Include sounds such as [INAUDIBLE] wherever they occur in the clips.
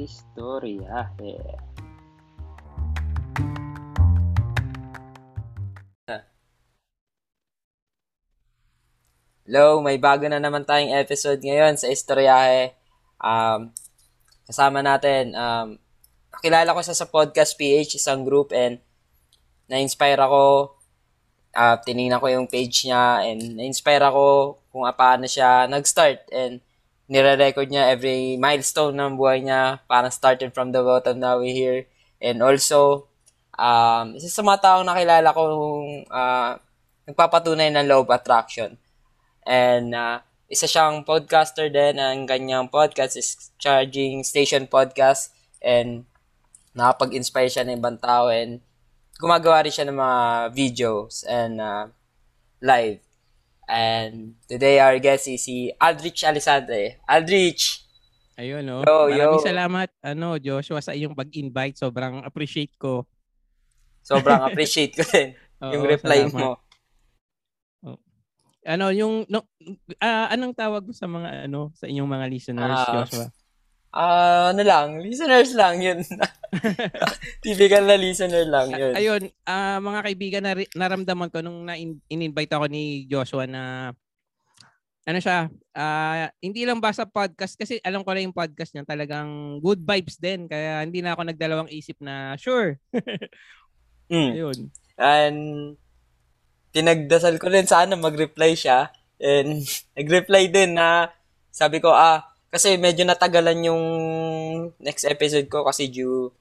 Istoryahe. Hello, may bago na naman tayong episode ngayon sa Istoryahe. Um, kasama natin, um, kilala ko sa sa Podcast PH, isang group, and na-inspire ako, uh, tinignan ko yung page niya, and na-inspire ako kung paano siya nag-start, and nire-record niya every milestone ng buhay niya, parang started from the bottom, now we here, and also, um, isa sa mga taong nakilala ko uh, nagpapatunay ng law of attraction. And uh, isa siyang podcaster din. Ang kanyang podcast is Charging Station Podcast. And nakapag-inspire siya ng ibang tao. And gumagawa rin siya ng mga videos and uh, live. And today our guest is si Aldrich Alessandre. Aldrich! Ayun, no? Yo, Maraming yo. salamat, ano, Joshua, sa iyong pag-invite. Sobrang appreciate ko. Sobrang [LAUGHS] appreciate ko din yung reply salamat. mo ano yung no, uh, anong tawag mo sa mga ano sa inyong mga listeners uh, Joshua? Ah, uh, ano lang, listeners lang yun. [LAUGHS] Typical na listener lang yun. Ayun, uh, mga kaibigan na naramdaman ko nung na-invite ako ni Joshua na ano siya, uh, hindi lang basta podcast kasi alam ko na yung podcast niya talagang good vibes din kaya hindi na ako nagdalawang isip na sure. [LAUGHS] mm. Ayun. And pinagdasal ko rin sana mag-reply siya. And [LAUGHS] nag-reply din na sabi ko, ah, kasi medyo natagalan yung next episode ko kasi due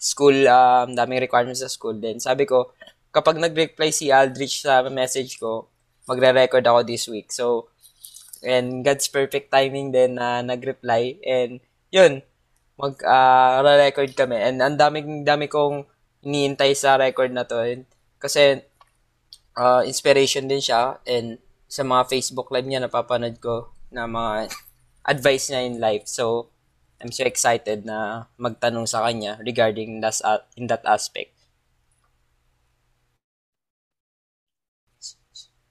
school, um, daming requirements sa school din. Sabi ko, kapag nag-reply si Aldrich sa message ko, magre-record ako this week. So, and God's perfect timing din na nag-reply. And, yun, mag-record uh, kami. And ang daming, dami kong iniintay sa record na to. And, kasi, uh, inspiration din siya and sa mga Facebook live niya napapanood ko na mga advice niya in life. So, I'm so excited na magtanong sa kanya regarding that, in that aspect.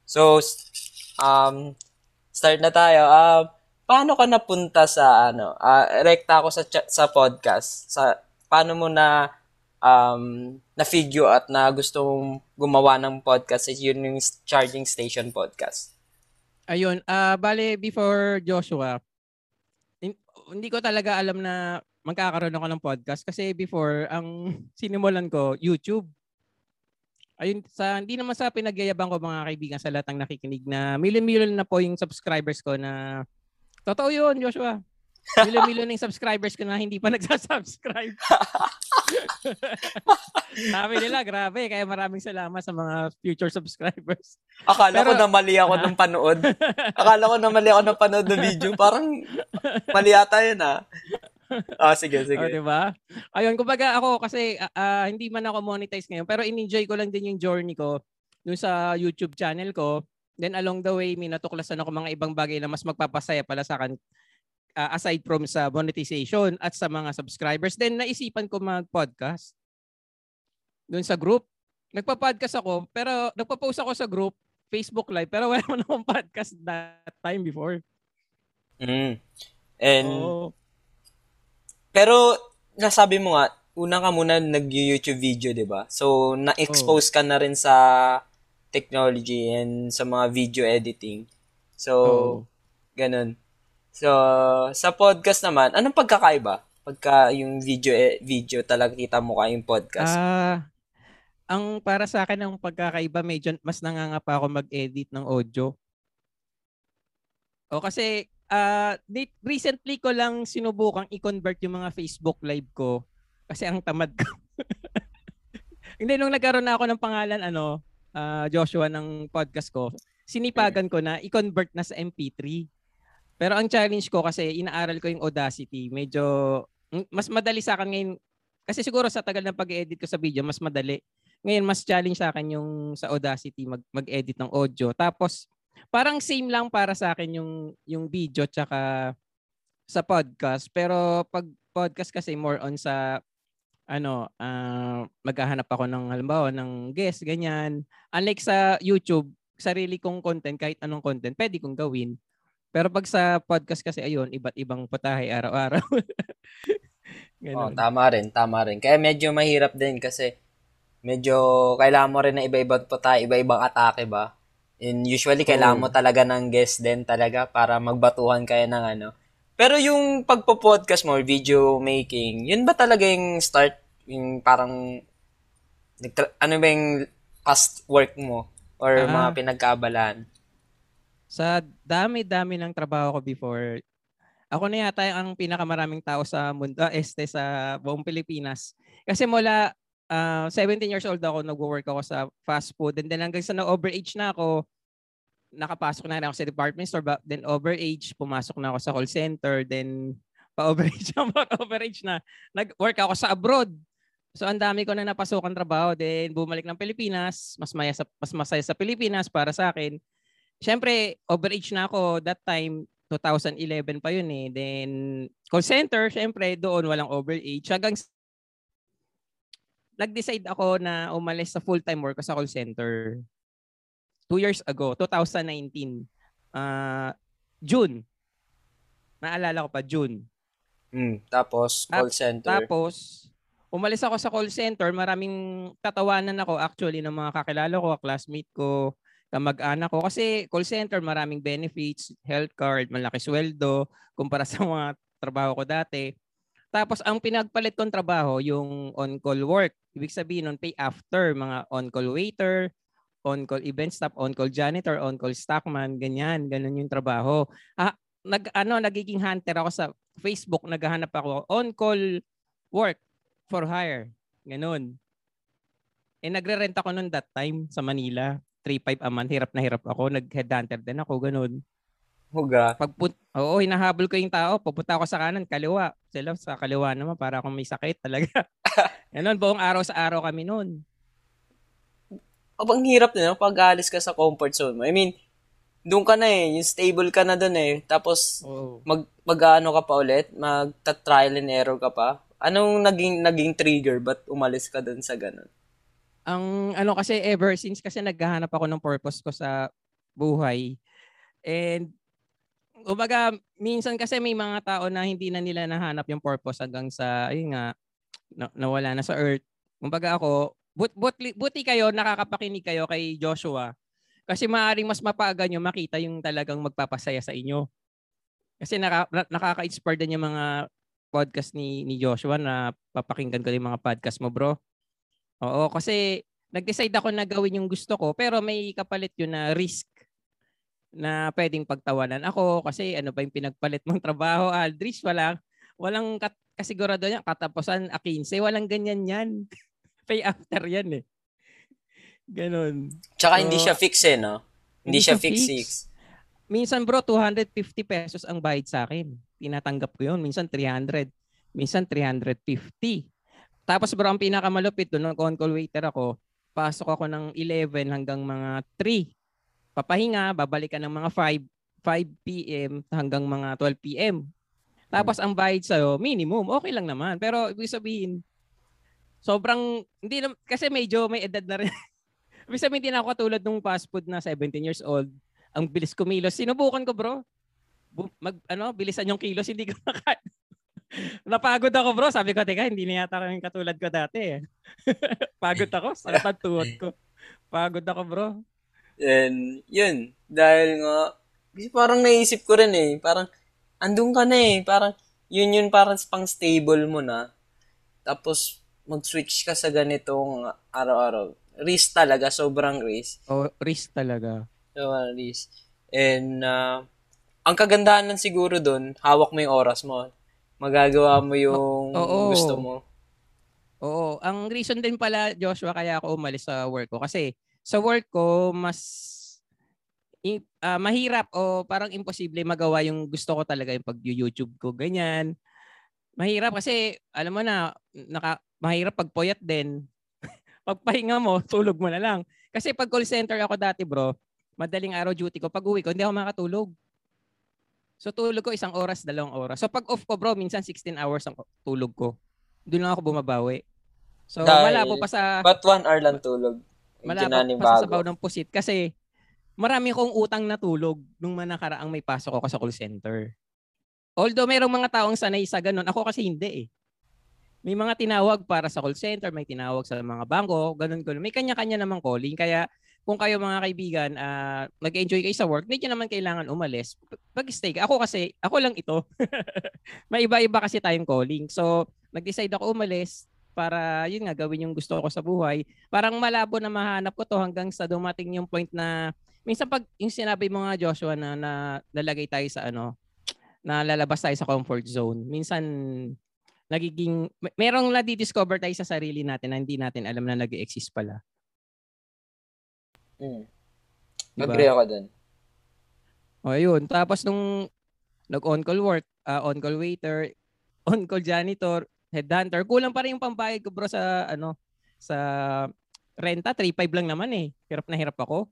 So, um, start na tayo. Uh, paano ka napunta sa ano? Uh, rekta ako sa sa podcast. Sa paano mo na um, na-figure at na gusto mong gumawa ng podcast is yun yung Charging Station Podcast. Ayun, uh, bale before Joshua, hindi ko talaga alam na magkakaroon ako ng podcast kasi before ang [LAUGHS] sinimulan ko YouTube. Ayun sa hindi naman sa pinagyayabang ko mga kaibigan sa lahat ng nakikinig na million-million na po yung subscribers ko na Totoo yun, Joshua. [LAUGHS] Milo-milo ng subscribers ko na hindi pa [LAUGHS] nagsasubscribe. [LAUGHS] Sabi nila, grabe. Kaya maraming salamat sa mga future subscribers. Akala Pero, ko na mali ako ng panood. Akala ko na mali ako ng panood ng video. Parang mali ata yun ah. Ah, sige, sige. Oh, 'di ba? Ayun, kumbaga ako kasi uh, hindi man ako monetize ngayon, pero in-enjoy ko lang din yung journey ko dun sa YouTube channel ko. Then along the way, may natuklasan ako mga ibang bagay na mas magpapasaya pala sa akin uh, aside from sa monetization at sa mga subscribers, then naisipan ko mag-podcast doon sa group. Nagpa-podcast ako, pero nagpa-post ako sa group, Facebook Live, pero wala naman akong podcast that time before. Mm. And, oh. pero, nasabi mo nga, una ka muna nag-YouTube video, di ba? So, na-expose oh. ka na rin sa technology and sa mga video editing. So, oh. ganun. So, sa podcast naman, anong pagkakaiba? Pagka yung video eh, video talaga kita mo kayong podcast. Ah, uh, ang para sa akin ang pagkakaiba medyo mas nangangapa ako mag-edit ng audio. O kasi uh, recently ko lang sinubukang i-convert yung mga Facebook live ko kasi ang tamad ko. [LAUGHS] Hindi nung nagkaroon na ako ng pangalan ano, uh, Joshua ng podcast ko, sinipagan ko na i-convert na sa MP3. Pero ang challenge ko kasi inaaral ko yung Audacity. Medyo mas madali sa akin ngayon kasi siguro sa tagal ng pag-edit ko sa video, mas madali. Ngayon mas challenge sa akin yung sa Audacity mag mag-edit ng audio. Tapos parang same lang para sa akin yung yung video tsaka sa podcast. Pero pag podcast kasi more on sa ano, uh, maghahanap ako ng halimbawa ng guest, ganyan. Unlike sa YouTube, sarili kong content, kahit anong content, pwede kong gawin. Pero pag sa podcast kasi ayun, iba't ibang putahe araw-araw. [LAUGHS] Oh, Ganun. tama rin, tama rin. Kaya medyo mahirap din kasi medyo kailangan mo rin na iba-ibang patay, iba-ibang atake ba? And usually kailangan Oo. mo talaga ng guest din talaga para magbatuhan kayo ng ano. Pero yung pagpo-podcast mo, video making, yun ba talaga yung start, yung parang, ano ba yung past work mo? Or Ah. mga pinagkaabalan? Sa dami-dami ng trabaho ko before, ako na yata ang pinakamaraming tao sa mundo, ah, este sa buong Pilipinas. Kasi mula ah, 17 years old ako, nagwo-work ako sa fast food. And then hanggang sa na-overage na ako, nakapasok na rin ako sa department store. But then overage, pumasok na ako sa call center. Then pa-overage [LAUGHS] na, pa-overage na. Nag-work ako sa abroad. So ang dami ko na napasukan trabaho. Then bumalik ng Pilipinas, mas, maya sa, mas masaya sa Pilipinas para sa akin. Siyempre, overage na ako that time, 2011 pa yun eh. Then, call center, syempre, doon walang overage. Hanggang nag-decide ako na umalis sa full-time work ko sa call center. Two years ago, 2019. ah June. Naalala ko pa, June. Hmm, tapos, call center. Tapos, umalis ako sa call center. Maraming tatawanan ako actually ng mga kakilala ko, classmate ko, kamag-anak ko. Kasi call center, maraming benefits, health card, malaki sweldo, kumpara [LAUGHS] sa mga trabaho ko dati. Tapos, ang pinagpalit kong trabaho, yung on-call work. Ibig sabihin nun, pay after, mga on-call waiter, on-call event staff, on-call janitor, on-call stockman, ganyan, ganun yung trabaho. Ah, nag ano nagiging hunter ako sa Facebook, naghahanap ako on-call work for hire. Ganun. Eh nagre-rent ako noon that time sa Manila. 3.5 a month. Hirap na hirap ako. Nag-headhunter din ako. Ganun. Huga. Pagput Oo, hinahabol ko yung tao. Pupunta ako sa kanan, kaliwa. Sila sa kaliwa naman para akong may sakit talaga. [LAUGHS] Ganun, buong araw sa araw kami noon. Abang hirap din, no? pag alis ka sa comfort zone mo. I mean, doon ka na eh, yung stable ka na doon eh. Tapos, mag, mag-ano ka pa ulit, mag-trial and error ka pa. Anong naging naging trigger? Ba't umalis ka doon sa ganun? Ang ano kasi ever since kasi naghahanap ako ng purpose ko sa buhay. And kumbaga minsan kasi may mga tao na hindi na nila nahanap yung purpose hanggang sa ayun nga na- nawala na sa earth. Kumbaga ako, but, buti, buti kayo nakakapakinig kayo kay Joshua kasi maaring mas mapaaga nyo makita yung talagang magpapasaya sa inyo. Kasi naka, na- nakaka-inspire din yung mga podcast ni ni Joshua na papakinggan ko yung mga podcast mo, bro. Oo, kasi nag-decide ako na gawin yung gusto ko, pero may kapalit yun na risk na pwedeng pagtawanan ako kasi ano ba yung pinagpalit mong [LAUGHS] trabaho, Aldris, wala, walang kat- kasigurado yan, katapusan a 15, walang ganyan yan. [LAUGHS] Pay after yan eh. Ganon. Tsaka hindi So, siya fix eh, no? Hindi, siya fix, fix. Minsan bro, 250 pesos ang bayad sa akin. Tinatanggap ko yun. Minsan 300. Minsan 350. Tapos bro, ang pinakamalupit doon, nung on-call waiter ako, pasok ako ng 11 hanggang mga 3. Papahinga, babalik ka ng mga 5, 5 p.m. hanggang mga 12 p.m. Tapos ang bayad sa'yo, minimum. Okay lang naman. Pero ibig sabihin, sobrang, hindi na, kasi medyo may edad na rin. [LAUGHS] ibig sabihin, hindi na ako katulad nung fast food na 17 years old. Ang bilis kumilos. Sinubukan ko bro. Bu- mag, ano, bilisan yung kilos, hindi ko [LAUGHS] makaya. Napagod ako bro. Sabi ko, teka, hindi na yata kami katulad ko dati eh. [LAUGHS] Pagod ako. Sakit ang tuhod ko. Pagod ako bro. And, yun. Dahil nga, parang naisip ko rin eh. Parang, andun ka na eh. Parang, yun yun parang pang stable mo na. Tapos, mag-switch ka sa ganitong araw-araw. Risk talaga, sobrang risk. O, risk talaga. Sobrang risk. And, uh, ang kagandahan lang siguro dun, hawak mo yung oras mo. Magagawa mo yung Oo. gusto mo. Oo. Ang reason din pala, Joshua, kaya ako umalis sa work ko. Kasi sa work ko, mas ah, mahirap o parang imposible magawa yung gusto ko talaga yung pag-YouTube ko. Ganyan. Mahirap kasi, alam mo na, naka, mahirap pag puyat din. [LAUGHS] Pagpahinga mo, tulog mo na lang. Kasi pag call center ako dati bro, madaling araw duty ko, pag uwi ko, hindi ako makatulog. So tulog ko isang oras, dalawang oras. So pag off ko bro, minsan 16 hours ang tulog ko. Doon lang ako bumabawi. So Dahil- malabo pa sa But one hour lang tulog. Malabo pa sa sabaw ng pusit kasi marami kong utang na tulog nung manakaraang may pasok ako sa call center. Although mayroong mga taong sanay sa ganun, ako kasi hindi eh. may mga tinawag para sa call center, may tinawag sa mga bangko, ganun ganun. May kanya-kanya namang calling kaya kung kayo mga kaibigan, uh, nag-enjoy kayo sa work, hindi naman kailangan umalis. Pag-stay ka. Ako kasi, ako lang ito. [LAUGHS] may iba-iba kasi tayong calling. So, nag-decide ako umalis para yun nga gawin yung gusto ko sa buhay. Parang malabo na mahanap ko to hanggang sa dumating yung point na minsan pag yung sinabi mo nga Joshua na, na lalagay tayo sa ano, na lalabas tayo sa comfort zone. Minsan nagiging merong na-discover tayo sa sarili natin na hindi natin alam na nag-exist pala. Mm. Diba? Agree ako dun. O ayun, tapos nung nag-on-call work, uh, on-call waiter, [LAUGHS] on-call janitor, headhunter, kulang pa rin yung pambayad ko bro sa ano sa renta, 3.5 lang naman eh. Hirap na hirap ako.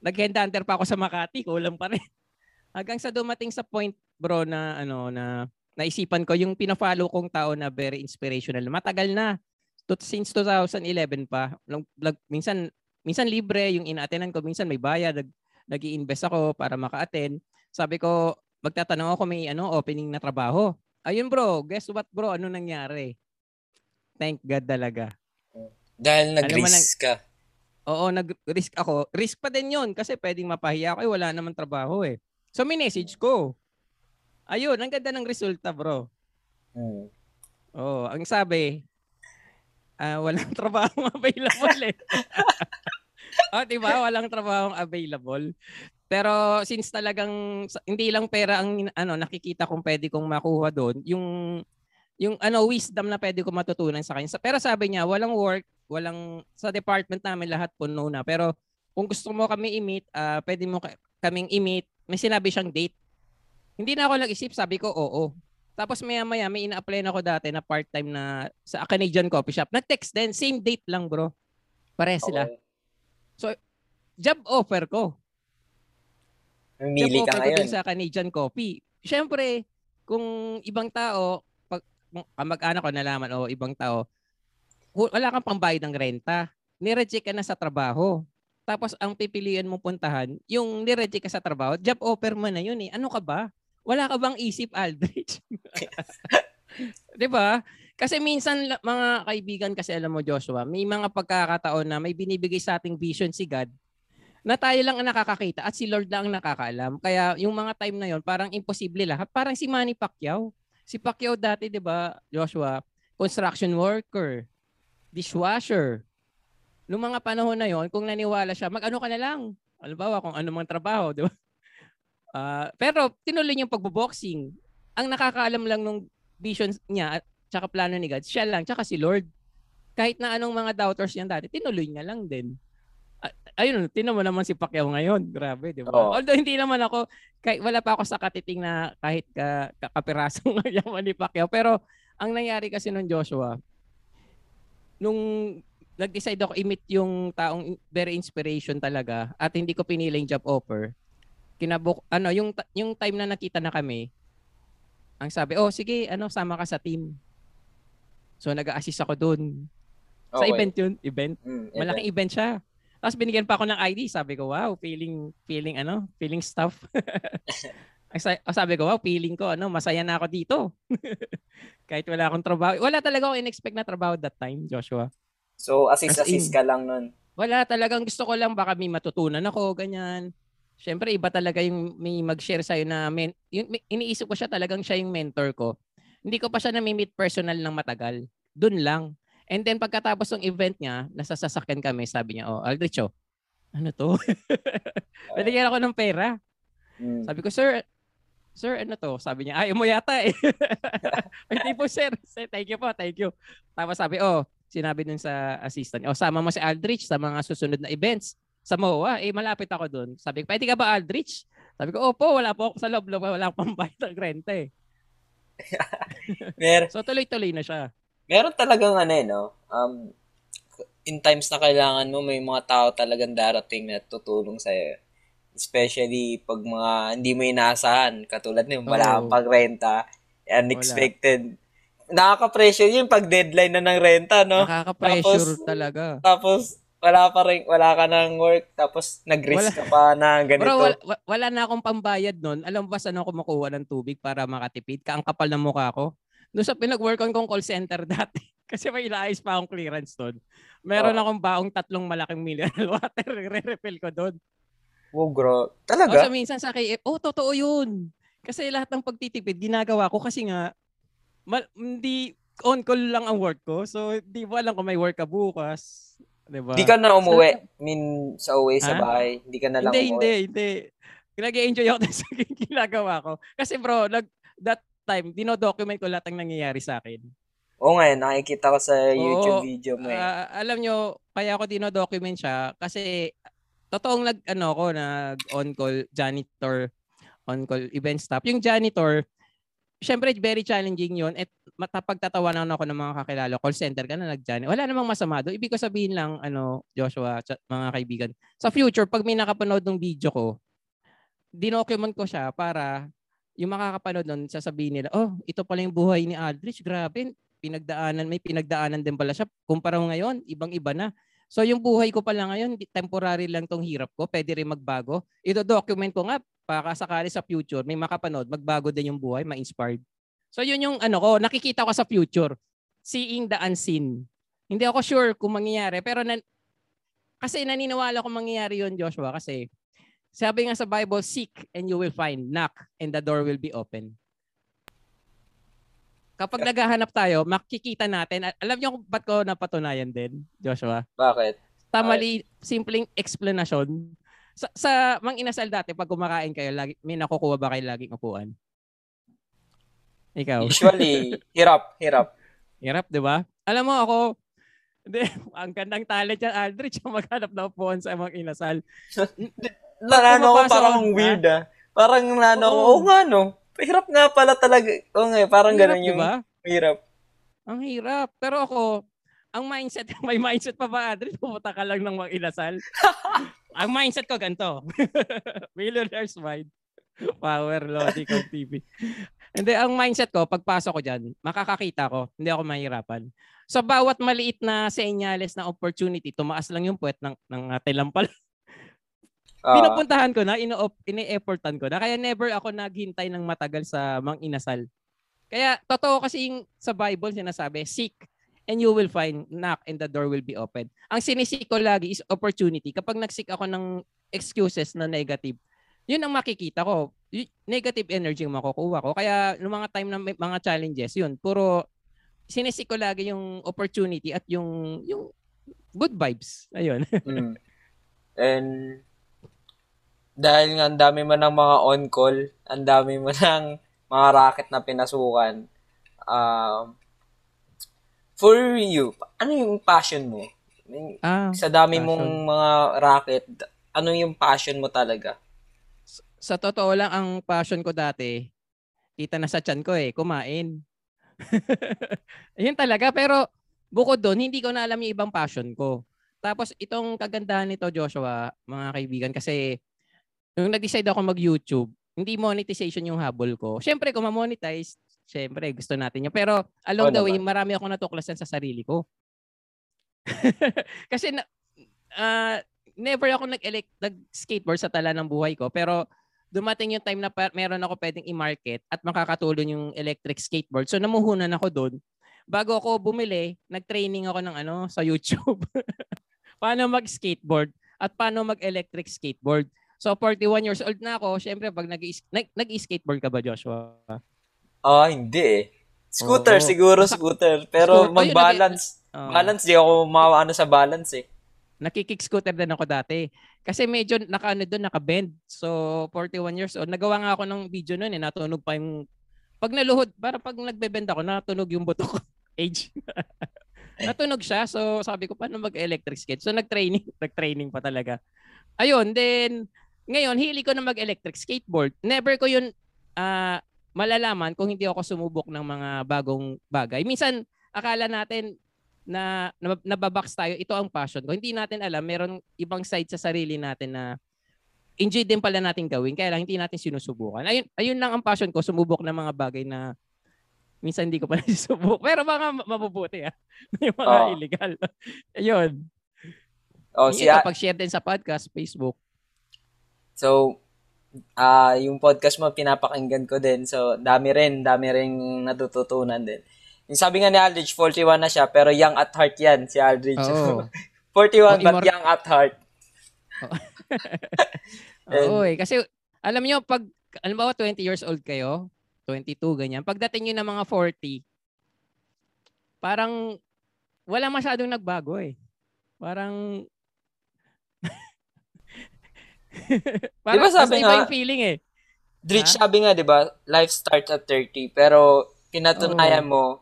Nag-headhunter pa ako sa Makati, kulang pa rin. [LAUGHS] Hanggang sa dumating sa point bro na ano na naisipan ko yung pina-follow kong tao na very inspirational. Matagal na. Since 2011 pa. Minsan minsan libre yung ina-attendan ko, minsan may bayad. Nag, nag invest ako para maka-attend. Sabi ko, magtatanong ako may ano opening na trabaho. Ayun bro, guess what bro, ano nangyari? Thank God talaga. Dahil nag-risk ka. Oo, nag-risk ako. Risk pa din yon kasi pwedeng mapahiya ako eh, wala naman trabaho eh. So, message ko. Ayun, ang ganda ng resulta, bro. Hmm. Oh, ang sabi, uh, walang [LAUGHS] trabaho available eh. [LAUGHS] [LAUGHS] oh, di ba? Walang trabaho available. Pero since talagang hindi lang pera ang ano nakikita kong pwede kong makuha doon, yung yung ano wisdom na pwede ko matutunan sa kanya. Pero sabi niya, walang work, walang sa department namin lahat puno na. Pero kung gusto mo kami i-meet, uh, pwede mo kaming i-meet. May sinabi siyang date. Hindi na ako nag-isip, sabi ko oo. Tapos maya maya may ina-apply na ako dati na part-time na sa Canadian coffee shop. Nag-text din, same date lang bro. Pare sila. Okay. So, job offer ko. Mili ka ngayon. sa Canadian coffee. Siyempre, kung ibang tao, pag kamag-anak ko nalaman o oh, ibang tao, wala kang pambayad ng renta. Nireject ka na sa trabaho. Tapos ang pipilian mo puntahan, yung nireject ka sa trabaho, job offer mo na yun eh. Ano ka ba? Wala ka bang isip, Aldrich? [LAUGHS] 'Di ba? Kasi minsan mga kaibigan kasi alam mo Joshua, may mga pagkakataon na may binibigay sa ating vision si God na tayo lang ang nakakakita at si Lord lang ang nakakaalam. Kaya yung mga time na yon parang imposible lahat. Parang si Manny Pacquiao. Si Pacquiao dati, 'di ba, Joshua, construction worker, dishwasher. Noong mga panahon na yon, kung naniwala siya, mag-ano ka na lang. Halimbawa, kung ano mang trabaho, 'di ba? Uh, pero tinuloy yung pagbo-boxing. Ang nakakaalam lang nung vision niya tsaka plano ni God, siya lang, tsaka si Lord. Kahit na anong mga doubters niya dati, tinuloy niya lang din. Ayun, tinan mo naman si Pacquiao ngayon. Grabe, di ba? Oh. Although hindi naman ako, kahit wala pa ako sa katiting na kahit ka, kapirasong [LAUGHS] yaman ni Pacquiao. Pero ang nangyari kasi nung Joshua, nung nag-decide ako i-meet yung taong very inspiration talaga at hindi ko pinili yung job offer, kinabuk ano yung yung time na nakita na kami ang sabi oh sige ano sama ka sa team so nag-assist ako doon okay. sa event yun event? Mm, malaking event. event siya. Tapos binigyan pa ako ng ID sabi ko wow feeling feeling ano feeling stuff. [LAUGHS] Sabi ko wow feeling ko ano masaya na ako dito. [LAUGHS] Kahit wala akong trabaho. Wala talaga akong in-expect na trabaho that time Joshua. So assist assist ka lang nun. wala talagang gusto ko lang baka may matutunan ako ganyan. Syempre iba talaga yung may mag-share sa'yo na men, yung, iniisip ko siya talagang siya yung mentor ko. Hindi ko pa siya na-meet personal ng matagal. Doon lang. And then pagkatapos ng event niya, nasa sasakyan kami, sabi niya, oh, Aldricho, ano to? [LAUGHS] Binigyan ako ng pera. Mm. Sabi ko, sir, sir, ano to? Sabi niya, ayaw mo yata eh. [LAUGHS] Hindi po, sir. Thank you po, thank you. Tapos sabi, oh, sinabi dun sa assistant, oh, sama mo si Aldrich sa mga susunod na events sa MOA, eh malapit ako doon. Sabi ko, pwede ka ba Aldrich? Sabi ko, opo, wala po ako sa loob, loob wala akong pambayad ng renta eh. [LAUGHS] Mer so tuloy-tuloy na siya. Meron talagang ano eh, no? Um, in times na kailangan mo, may mga tao talagang darating na tutulong sa'yo. Especially pag mga hindi mo inaasahan. Katulad na yung wala oh. pang renta. Unexpected. Wala. Nakaka-pressure yung pag deadline na ng renta, no? Nakaka-pressure tapos, talaga. Tapos, wala pa rin, wala ka ng work, tapos nag-risk wala, ka pa na ganito. Bro, wala, wala na akong pambayad nun. Alam ba saan ako makuha ng tubig para makatipid? Ka ang kapal ng mukha ko. doon sa pinag-workon kong call center [LAUGHS] dati. Kasi may ilaayos pa akong clearance doon. Meron Oo. akong baong tatlong malaking mineral [LAUGHS] water. Re-refill ko doon. Oh, bro. O Talaga? sa minsan sa KF, oh, totoo yun. Kasi lahat ng pagtitipid, ginagawa ko kasi nga, ma- hindi on call lang ang work ko. So, di mo alam kung may work ka bukas. Diba? Hindi ka na umuwi. I mean, sa uwi sa Ha? bahay. Hindi ka na lang hindi, umuwi. hindi, hindi. Nag-enjoy ako [LAUGHS] sa ginagawa ko. Kasi bro, nag, that time, dinodocument ko lahat ng nangyayari sa akin. Oo nga, nakikita ko sa YouTube Oo. video mo eh. Ah, alam nyo, kaya ako dinodocument siya kasi totoong nag ano ko nag on call janitor on call event staff. Yung janitor, syempre very challenging 'yon at matapagtatawanan ako ng mga kakilala. Call center ka na nag Wala namang masama doon. Ibig ko sabihin lang ano, Joshua, mga kaibigan. Sa future, pag may nakapanood ng video ko, dinocument ko siya para yung makakapanood nun, sasabihin nila, oh, ito pala yung buhay ni Aldrich. Grabe, pinagdaanan, may pinagdaanan din pala siya. Kumpara ngayon, ibang-iba na. So yung buhay ko pala ngayon, temporary lang tong hirap ko, pwede rin magbago. Ito document ko nga, para sakali sa future, may makapanood, magbago din yung buhay, ma-inspired. So yun yung ano ko, nakikita ko sa future, seeing the unseen. Hindi ako sure kung mangyayari, pero nan kasi naniniwala ko mangyayari yun, Joshua, kasi sabi nga sa Bible, seek and you will find, knock and the door will be open. Kapag naghahanap tayo, makikita natin. Al- Alam niyo kung ba't ko napatunayan din, Joshua? Bakit? Tamali, simpleng explanation. Sa, sa Mang Inasal dati, pag kumakain kayo, lagi, may nakukuha ba kayo laging upuan? Ikaw? Usually, [LAUGHS] hirap, hirap. Hirap, di ba? Alam mo ako, hindi, [LAUGHS] ang gandang talent yan, Aldrich, ang maghanap ng upuan sa Mang Inasal. [LAUGHS] Narano ko parang ka, weird ah. Parang nano Oo. oo nga no. Hirap nga pala talaga. Oo nga, parang Hirap, ganun yung ba? hirap. Ang hirap. Pero ako, ang mindset, may mindset pa ba, Adri? Pumunta ka lang ng mga inasal. Ang mindset ko ganito. [LAUGHS] Millionaire's mind. Power Logic of TV. Hindi, ang mindset ko, pagpasok ko dyan, makakakita ko, hindi ako mahirapan. Sa bawat maliit na senyales na opportunity, tumaas lang yung puwet ng, ng uh, tilampal. [LAUGHS] Ah, Pinupuntahan ko na, ino ini-effortan ko na. Kaya never ako naghintay ng matagal sa mang inasal. Kaya totoo kasi yung sa Bible sinasabi, seek and you will find, knock and the door will be open. Ang sinisik ko lagi is opportunity. Kapag nagsik ako ng excuses na negative, yun ang makikita ko. Negative energy yung makukuha ko. Kaya noong mga time na may mga challenges, yun, puro sinisik ko lagi yung opportunity at yung yung good vibes. Ayun. [LAUGHS] mm. And dahil nga ang dami mo ng mga on-call, ang dami mo ng mga racket na pinasukan, um, for you, ano yung passion mo? Ah, Sa dami passion. mong mga racket, ano yung passion mo talaga? sa totoo lang, ang passion ko dati, kita na sa chan ko eh, kumain. [LAUGHS] Yun talaga. Pero bukod doon, hindi ko na alam yung ibang passion ko. Tapos itong kagandahan nito, Joshua, mga kaibigan, kasi nung nag-decide ako mag-YouTube, hindi monetization yung habol ko. Siyempre, kung ma-monetize, siyempre, gusto natin yun. Pero along Oo the way, naman. marami ako natuklasan sa sarili ko. [LAUGHS] kasi na, ah, never ako nag-elect, nag-skateboard sa tala ng buhay ko. Pero dumating yung time na pa, meron ako pwedeng i-market at makakatulong yung electric skateboard. So namuhunan ako doon. Bago ako bumili, nag-training ako ng ano sa YouTube. [LAUGHS] paano mag-skateboard at paano mag-electric skateboard. So 41 years old na ako. Syempre pag nag nag-skateboard ka ba Joshua? Ah, hindi eh. Scooter, Oo. siguro scooter. Pero Scooter, mag-balance. Oo. Balance, di ako maano sa balance eh. Nakikick scooter din ako dati. Kasi medyo naka ano doon, naka-bend. So 41 years old. Nagawa nga ako ng video noon eh, natunog pa yung pag naluhod, para pag nagbe-bend ako, natunog yung buto ko. [LAUGHS] Age. [LAUGHS] natunog siya. So sabi ko, paano mag-electric skate? So nag-training. [LAUGHS] Nag-training pa talaga. Ayun, then ngayon, hili ko na mag-electric skateboard. Never ko yun ah, malalaman kung hindi ako sumubok ng mga bagong bagay. Minsan, akala natin na nab- nababox tayo, ito ang passion ko. Hindi natin alam, meron ibang side sa sarili natin na enjoy din pala natin gawin, kaya lang hindi natin sinusubukan. Ayun, ayun lang ang passion ko, sumubok ng mga bagay na minsan hindi ko pa nasusubok. [LAUGHS] Pero mga ma- mabubuti ah. [LAUGHS] Yung mga Oo. illegal. ayun. Oh, Yung si ito, A- pag-share din sa podcast, Facebook. So, ah yung podcast mo, pinapakinggan ko din. So, dami rin, dami rin natututunan din. Yung sabi nga ni Aldrich, 41 na siya, pero young at heart yan, si Aldrich. Oo. [LAUGHS] 41 Oh, but immor- young at heart. [LAUGHS] Oo eh. Kasi alam nyo, pag, alam ba 20 years old kayo, 22, ganyan, pagdating nyo ng mga 40, parang wala masyadong nagbago eh. Parang, parang [LAUGHS] Di ba sabi nga- yung feeling eh. Dritch, Ha? sabi nga, di ba, life starts at 30, pero pinatunayan mo,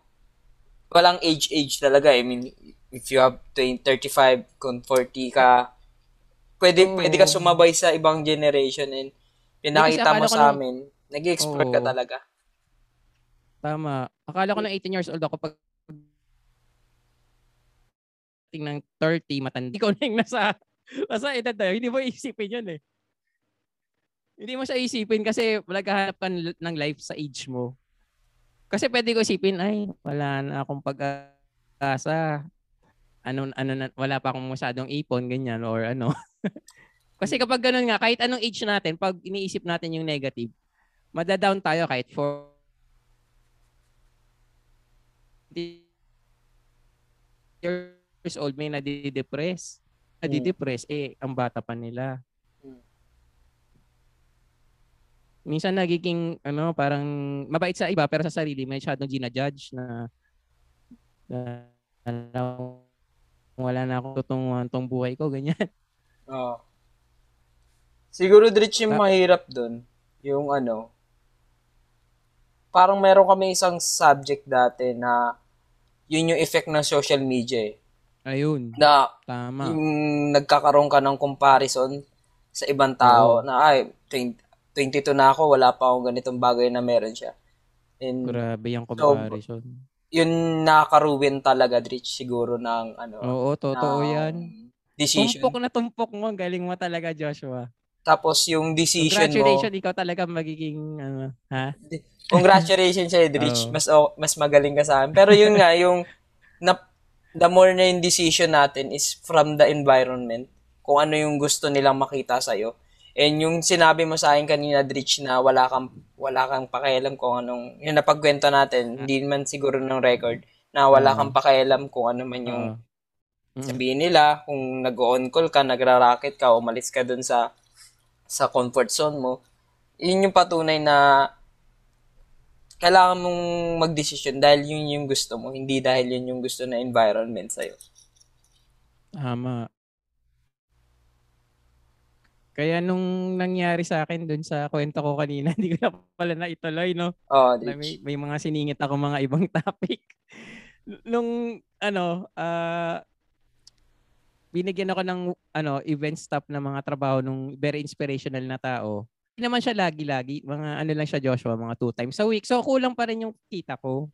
walang age-age talaga. I mean, if you have 20, 35, kung 40 ka, pwede, Oo. pwede ka sumabay sa ibang generation and pinakita mo sa nung- amin, nag-explore ka Oo. talaga. Tama. Akala ko na 18 years old ako pag ng 30, matandi ko na yung nasa, nasa edad na yun. Hindi mo isipin yun eh. Hindi mo siya isipin kasi naghahanap ka ng life sa age mo. Kasi pwede ko isipin, ay, wala na akong pag-asa. Ano, ano wala pa akong masyadong ipon, ganyan, or ano. [LAUGHS] kasi kapag ganun nga, kahit anong age natin, pag iniisip natin yung negative, madadown tayo kahit for years old may nadidepress. Nadidepress, eh, ang bata pa nila. Hmm. Minsan nagiging, ano, parang mabait sa iba, pero sa sarili, may masyadong ginajudge na, na, na wala na akong tutunguhan tong buhay ko, ganyan. Oo. Siguro, Dritch, yung Ah. mahirap dun, yung ano, parang meron kami isang subject dati na yun yung effect ng social media eh. Ayun, Na tama. yung nagkakaroon ka ng comparison sa ibang tao Oo. na ay 20, 22 na ako wala pa akong ganitong bagay na meron siya and Grabe yung comparison. yun nakaka-ruin talaga Dritch siguro ng ano Oo, totoo ng yan. decision Tumpok na tumpok mo, galing mo talaga, Joshua. tapos yung decision mo Congratulations, ikaw talaga magiging, ano, ha? congratulations sa'yo Dritch Oo. mas o- mas magaling ka sa akin pero yun nga yung na, the more na yung decision natin is from the environment kung ano yung gusto nilang makita sa'yo And yung sinabi mo sa akin kanina, Dritch, na wala kang, wala kang pakialam kung anong, yung napagkwento natin, hindi man siguro ng record, na wala Oo. kang pakialam kung ano man yung Oo. Mm. sabihin nila, kung nag-on call ka, nagra-racket ka, umalis ka dun sa sa comfort zone mo, yun yung patunay na kailangan mong magdesisyon dahil yun yung gusto mo, hindi dahil yun yung gusto na environment sa'yo. Tama. Kaya nung nangyari sa akin dun sa kwento ko kanina, [LAUGHS] hindi ko na pala na ituloy, no? Oh, Na may, may mga siningit ako mga ibang [LAUGHS] topic. Nung, ano, ah, binigyan ako ng ano event staff na mga trabaho nung very inspirational na tao. Hindi naman siya lagi-lagi. Mga ano lang siya Joshua, mga two times a week. So kulang pa rin yung kita ko.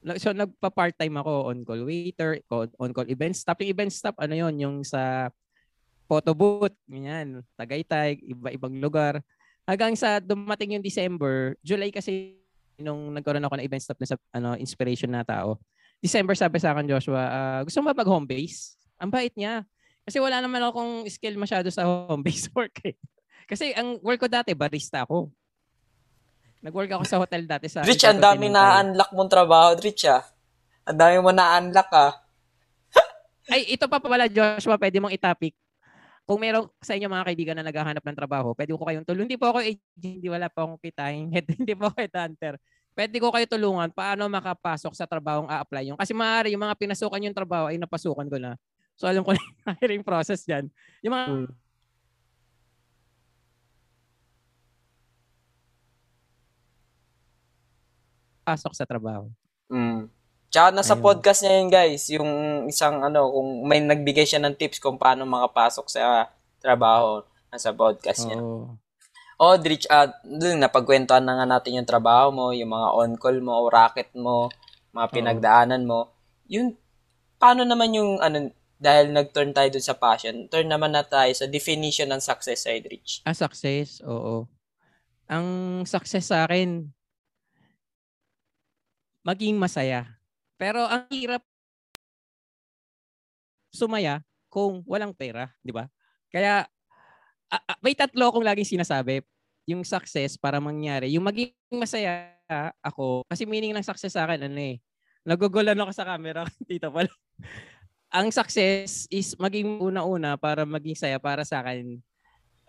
Na- So nagpa-part-time ako on-call waiter, on-call event staff. Yung event staff, ano yon yung sa photo booth, ganyan, Tagaytay, iba-ibang lugar. Hanggang sa dumating yung December, July kasi nung nagkaroon ako ng event staff na sa ano, inspiration na tao. December sabi sa akin Joshua, ah, gusto mo ba mag-home base? Ang bait niya. Kasi wala naman akong skill masyado sa home base [LAUGHS] work eh. Kasi ang work ko dati, barista ako. Nag-work ako sa hotel dati sa Dritch, ang dami na-unlock mong trabaho, Dritch, ah. Ang dami mo na-unlock, ah. [LAUGHS] Ay, ito pa pala, Joshua, pwede mong itapik. Kung meron sa inyo mga kaibigan na naghahanap ng trabaho, pwede ko kayong tulungan. Hindi po ako agent, hindi wala pa akong head, [LAUGHS] hindi po ako headhunter. Pwede ko kayo tulungan paano makapasok sa trabahong a-apply yung. Kasi maaari yung mga pinasukan yung trabaho ay napasukan ko na. So alam ko na [LAUGHS] yung hiring process dyan. Yung mga Hmm. Pasok sa trabaho. Mm. Tsaka nasa Ayun. podcast niya yun, guys. Yung isang ano, kung may nagbigay siya ng tips kung paano makapasok sa trabaho. Nasa podcast niya. Oo. Oh, Dritch, ah, dun, napagkwentuhan na nga natin yung trabaho mo, yung mga on-call mo, o racket mo, mga pinagdaanan mo. Yun, paano naman yung, ano, dahil nag-turn tayo dun sa passion, turn naman na tayo sa definition ng success side, Dritch. Ah, success, oo. Ang success sa akin, maging masaya. Pero ang hirap sumaya kung walang pera, di ba? Kaya ah, ah, may tatlo akong laging sinasabi. Yung success para mangyari. Yung maging masaya ako. Kasi meaning ng success sa akin, ano eh. Nagugulan ako sa camera. [LAUGHS] Tita pala. Ang success is maging una-una para maging saya para sa akin.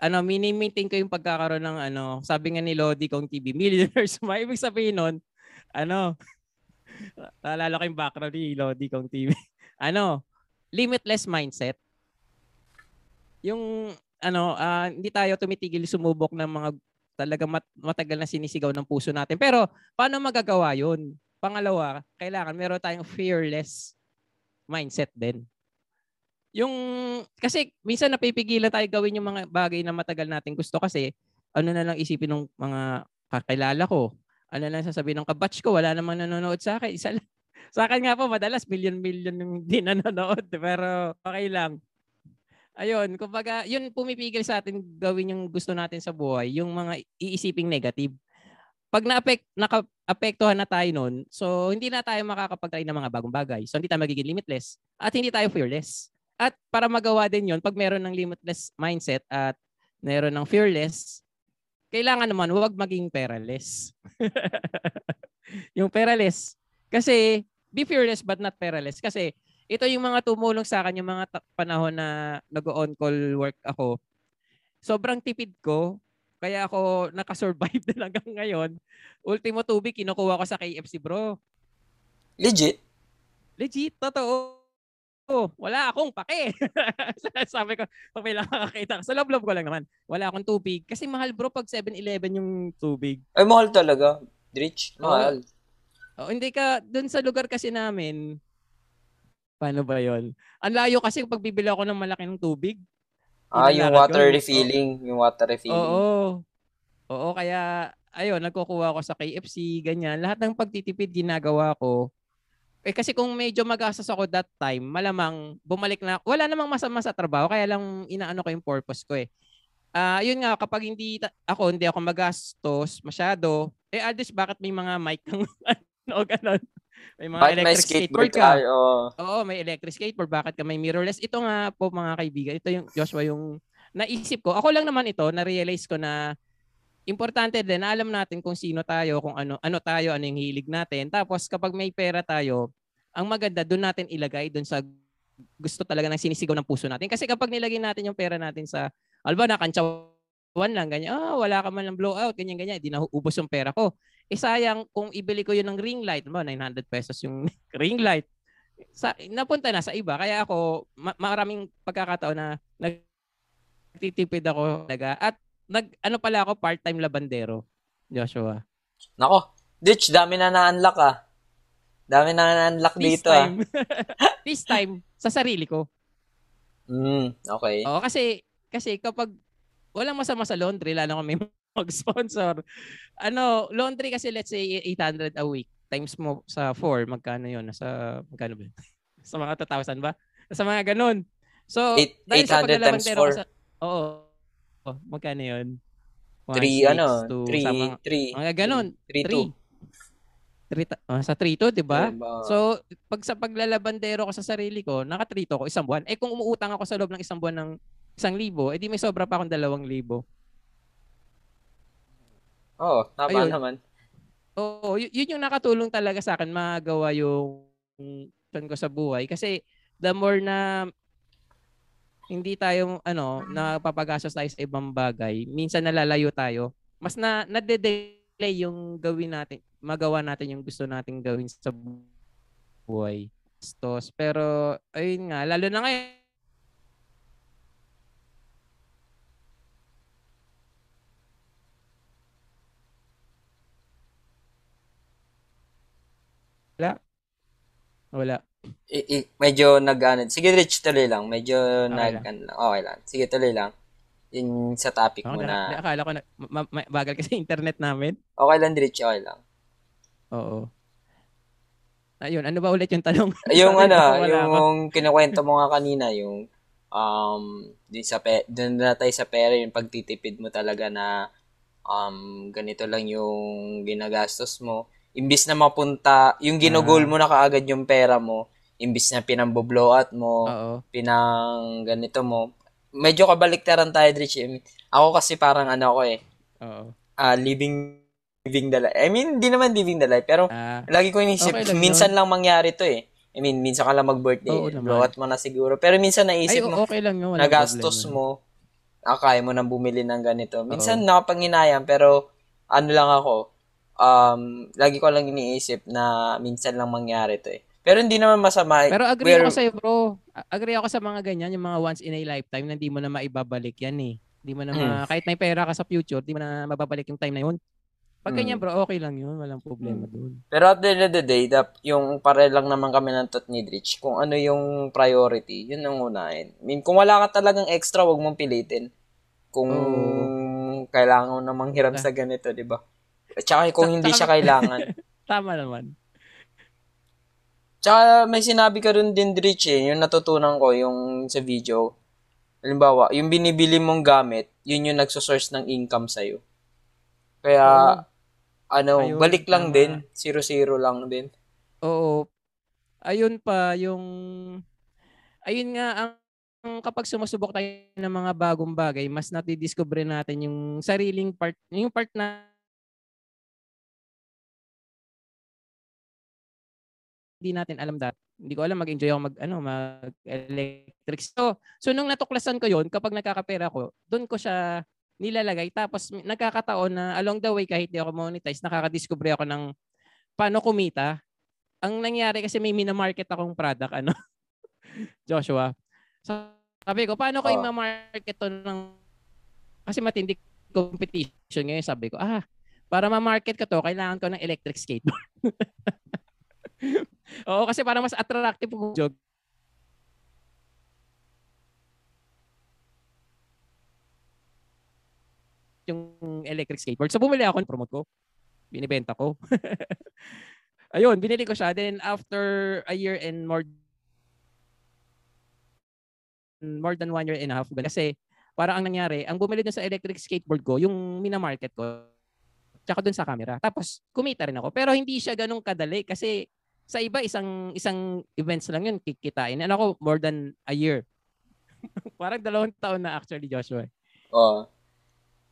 Ano, mini-maintain ko yung pagkakaroon ng ano, sabi nga ni Lodi kong TV, millionaires. [LAUGHS] May ibig sabihin nun, ano, naalala ko yung background ni Lodi kong TV. [LAUGHS] ano, limitless mindset. Yung ano, ah, hindi tayo tumitigil sumubok ng mga talaga mat- matagal na sinisigaw ng puso natin. Pero paano magagawa 'yun? Pangalawa, kailangan meron tayong fearless mindset din. Yung kasi minsan napipigilan tayo gawin yung mga bagay na matagal nating gusto kasi ano na lang isipin ng mga kakilala ko. Ano lang sasabihin ng kabatch ko, wala namang nanonood sa akin. Isa lang. [LAUGHS] Sa akin nga po, madalas million-million yung di nanonood. [LAUGHS] Pero okay lang ayun, kumbaga, yun pumipigil sa atin gawin yung gusto natin sa buhay, yung mga iisiping negative. Pag na-apek, naka-apektuhan na tayo nun, so hindi na tayo makakapag-try ng mga bagong bagay. So hindi tayo magiging limitless at hindi tayo fearless. At para magawa din yun, pag meron ng limitless mindset at meron ng fearless, kailangan naman huwag maging peraless. [LAUGHS] yung peraless. Kasi be fearless but not peraless. Kasi ito yung mga tumulong sa akin, yung mga panahon na nag-on call work ako. Sobrang tipid ko, kaya ako nakasurvive [LAUGHS] din hanggang ngayon. Ultimo tubig, kinukuha ko sa KFC bro. Legit? Legit, totoo. Wala akong pake. [LAUGHS] Sabi ko, pag may nakakakita ko, sa loob-loob ko lang naman, wala akong tubig. Kasi mahal bro pag 7-Eleven yung tubig. Ay, mahal talaga. Rich, mahal. Oh, hindi ka, dun sa lugar kasi namin, Paano ba yon? Ang layo kasi pag bibili ako ng malaki ng tubig. Ah, yung water yun. refilling. Yung water refilling. Oo. Oo, kaya ayun, nagkukuha ako sa KFC, ganyan. Lahat ng pagtitipid ginagawa ko. Eh kasi kung medyo magastos ako that time, malamang bumalik na, wala namang masama sa trabaho, kaya lang inaano ko yung purpose ko eh. Ah, yun nga kapag hindi ta- ako hindi ako magastos masyado, eh Aldis bakit may mga mic kang [LAUGHS] ano ganun? May mga Bakit may electric skateboard skateboard ka. ka? Oo. Oo, may electric skateboard. Bakit ka may mirrorless? Ito nga po mga kaibigan. Ito yung Joshua yung naisip ko. Ako lang naman ito, na-realize ko na importante din alam natin kung sino tayo, kung ano ano tayo, ano yung hilig natin. Tapos kapag may pera tayo, ang maganda doon natin ilagay doon sa gusto talaga ng sinisigaw ng puso natin. Kasi kapag nilagay natin yung pera natin sa alba na kantsawan lang ganyan, ah wala ka man ng blowout, ganyan ganyan, di naubos yung pera ko. Eh sayang kung ibili ko yun ng ring light, ba 900 pesos yung [LAUGHS] ring light. Sa napunta na sa iba kaya ako ma- maraming pagkakataon na nagtitipid ako talaga at nag ano pala ako part-time labandero. Joshua. Nako. Rich, dami na na-unlock ah. Dami na na-unlock This dito ah. time, [LAUGHS] this time sa sarili ko. Mm, okay. Oo, kasi kasi kapag walang masama sa laundry, lalo kung may [LAUGHS] mag-sponsor. Ano, laundry kasi let's say 800 a week times mo sa 4, magkano 'yon? Nasa magkano ba? yun? [LAUGHS] sa mga 2,000 ba? Sa mga ganun. So, Eight- dahil sa 800 times paglalabandero ko 4. sa Oo. Oh, magkano 'yon? 3 ano, 3 sa mga, 3 mga ganun. 3 2. 3 uh, sa 3 to, 'di ba? Diba? So, pag sa paglalabandero ko sa sarili ko, naka-3 ko isang buwan. Eh kung umuutang ako sa loob ng isang buwan ng isang libo, edi may sobra pa akong dalawang libo. Oo, tama Ayun. naman. Oo, y- yun yung nakatulong talaga sa akin magawa yung plan ko sa buhay kasi the more na hindi tayo ano napapagastos tayo sa ibang bagay, minsan nalalayo tayo. Mas na nade-delay yung gawin natin, magawa natin yung gusto nating gawin sa buhay. Gastos. Pero ayun nga, lalo na ngayon wala. I- i- medyo nag ano, sige Rich tuloy lang. Medyo Okay nag lang. ano lang. Okay lang. Sige tuloy lang. Yung sa topic Ako mo na, na. akala ko na ma- ma- bagal kasi internet namin. Okay lang Rich, okay lang. Oo. Ayun, ano ba ulit yung tanong? [LAUGHS] Yung ano, yung kinukwento mo nga kanina, yung um din sa pe, dun na tayo sa pera yung pagtitipid mo talaga na um ganito lang yung ginagastos mo. Imbis na mapunta, yung ginugol Ah. mo na kaagad yung pera mo, imbis na pinambo-blow out mo, Oo. pinang ganito mo, medyo kabaliktaran tayo, Rich. I mean, ako kasi parang ano ako eh, Oo. ah, living living the life. I mean, hindi naman living the life, pero Ah, lagi ko inisip, Okay lang minsan lang mangyari to eh. I mean, minsan ka lang mag-birthday, Oo buhat mo na siguro. Pero minsan ay, naisip mo, okay lang yun. nagastos mo, ah, kaya mo nang bumili ng ganito. Minsan nakapanginayang, pero ano lang ako, um, lagi ko lang iniisip na minsan lang mangyari to eh. Pero hindi naman masama. Pero agree We're- ako sa'yo, bro. Agree ako sa mga ganyan, yung mga once in a lifetime na hindi mo na maibabalik yan eh. Hindi mo na ma- kahit may pera ka sa future, hindi mo na mababalik yung time na yun. Pag ganyan, bro, okay lang yun. Walang problema dun. Pero at the end of the day, the, yung pare lang naman kami ng tot ni Rich, kung ano yung priority, yun ang unahin. I mean, kung wala ka talagang extra, wag mong pilitin. Kung kailangan mo namang hiram sa ganito, di ba? At saka kung hindi siya kailangan. [LAUGHS] Tama naman. Tsaka may sinabi ka rin din, Rich, eh, yung natutunan ko, yung sa video. Halimbawa, yung binibili mong gamit, yun yung nagsosource ng income sa'yo. Kaya, ano, Ayun, balik lang tama. din. Zero-zero lang din. Oo. Ayun pa, yung... Ayun nga, ang ang kapag sumusubok tayo ng mga bagong bagay, mas natidiscover natin yung sariling part, yung part na hindi natin alam dati. Hindi ko alam mag-enjoy ako mag ano mag electric. So, so nung natuklasan ko 'yon, kapag nagkakapera ko, doon ko siya nilalagay tapos nagkakataon na along the way kahit di ako monetize, nakaka-discover ako ng paano kumita. Ang nangyari kasi may minamarket akong product ano [LAUGHS] Joshua. So, sabi ko, paano ko Oh. i-market to ng kasi matindi competition ngayon sabi ko, ah, para ma-market ko to, kailangan ko ng electric skateboard. [LAUGHS] Oo, kasi para mas attractive yung jog. yung electric skateboard. So bumili ako, promote ko. Binibenta ko. [LAUGHS] Ayun, binili ko siya. Then after a year and more more than one year and a half kasi parang ang nangyari, ang bumili dun sa electric skateboard ko, yung minamarket ko, tsaka dun sa camera. Tapos, kumita rin ako. Pero hindi siya ganun kadali kasi sa iba, isang isang events lang yun, kikitain. And ako, more than a year. [LAUGHS] parang dalawang taon na actually, Joshua. Oh.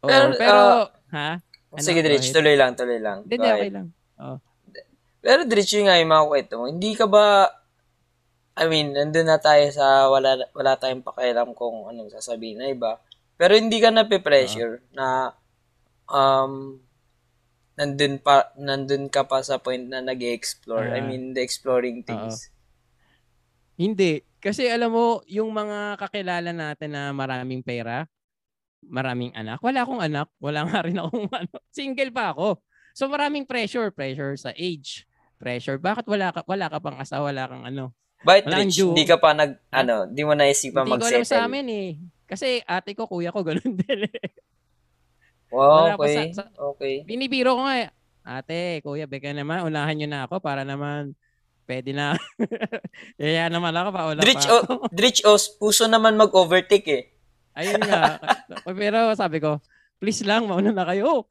Oo, Pero, pero, ah, ha? Ano? Sige, ahead. tuloy lang, tuloy lang. Hindi, okay lang. Pero Dritch, yun nga yung mga kwento mo. Hindi ka ba, I mean, nandun na tayo sa wala, wala tayong pakialam kung anong sasabihin na iba. Pero hindi ka na pressure na um, nandun, pa, nandun ka pa sa point na nag explore I mean, the exploring things. Hindi. Kasi alam mo, yung mga kakilala natin na maraming pera, maraming anak. Wala akong anak. Wala nga rin akong [LAUGHS] ano. Single pa ako. So maraming pressure. Pressure sa age. Pressure. Bakit wala ka, wala ka pang asawa, wala kang ano? Wala Dritch, due. hindi ka pa nag, ano, di mo naisipan Hindi ko alam sa amin eh. Kasi ate ko, kuya ko, ganun [LAUGHS] din eh. Wow, okay. sa- sa- okay. Binibiro ko nga eh. Ate, kuya, beka naman, unahan nyo na ako para naman pwede na. [LAUGHS] Kaya naman ako pa, wala Dritch, pa ako. [LAUGHS] Dritch, oh, puso naman mag-overtake eh. Ayun nga. [LAUGHS] Pero sabi ko, please lang, mauna na kayo.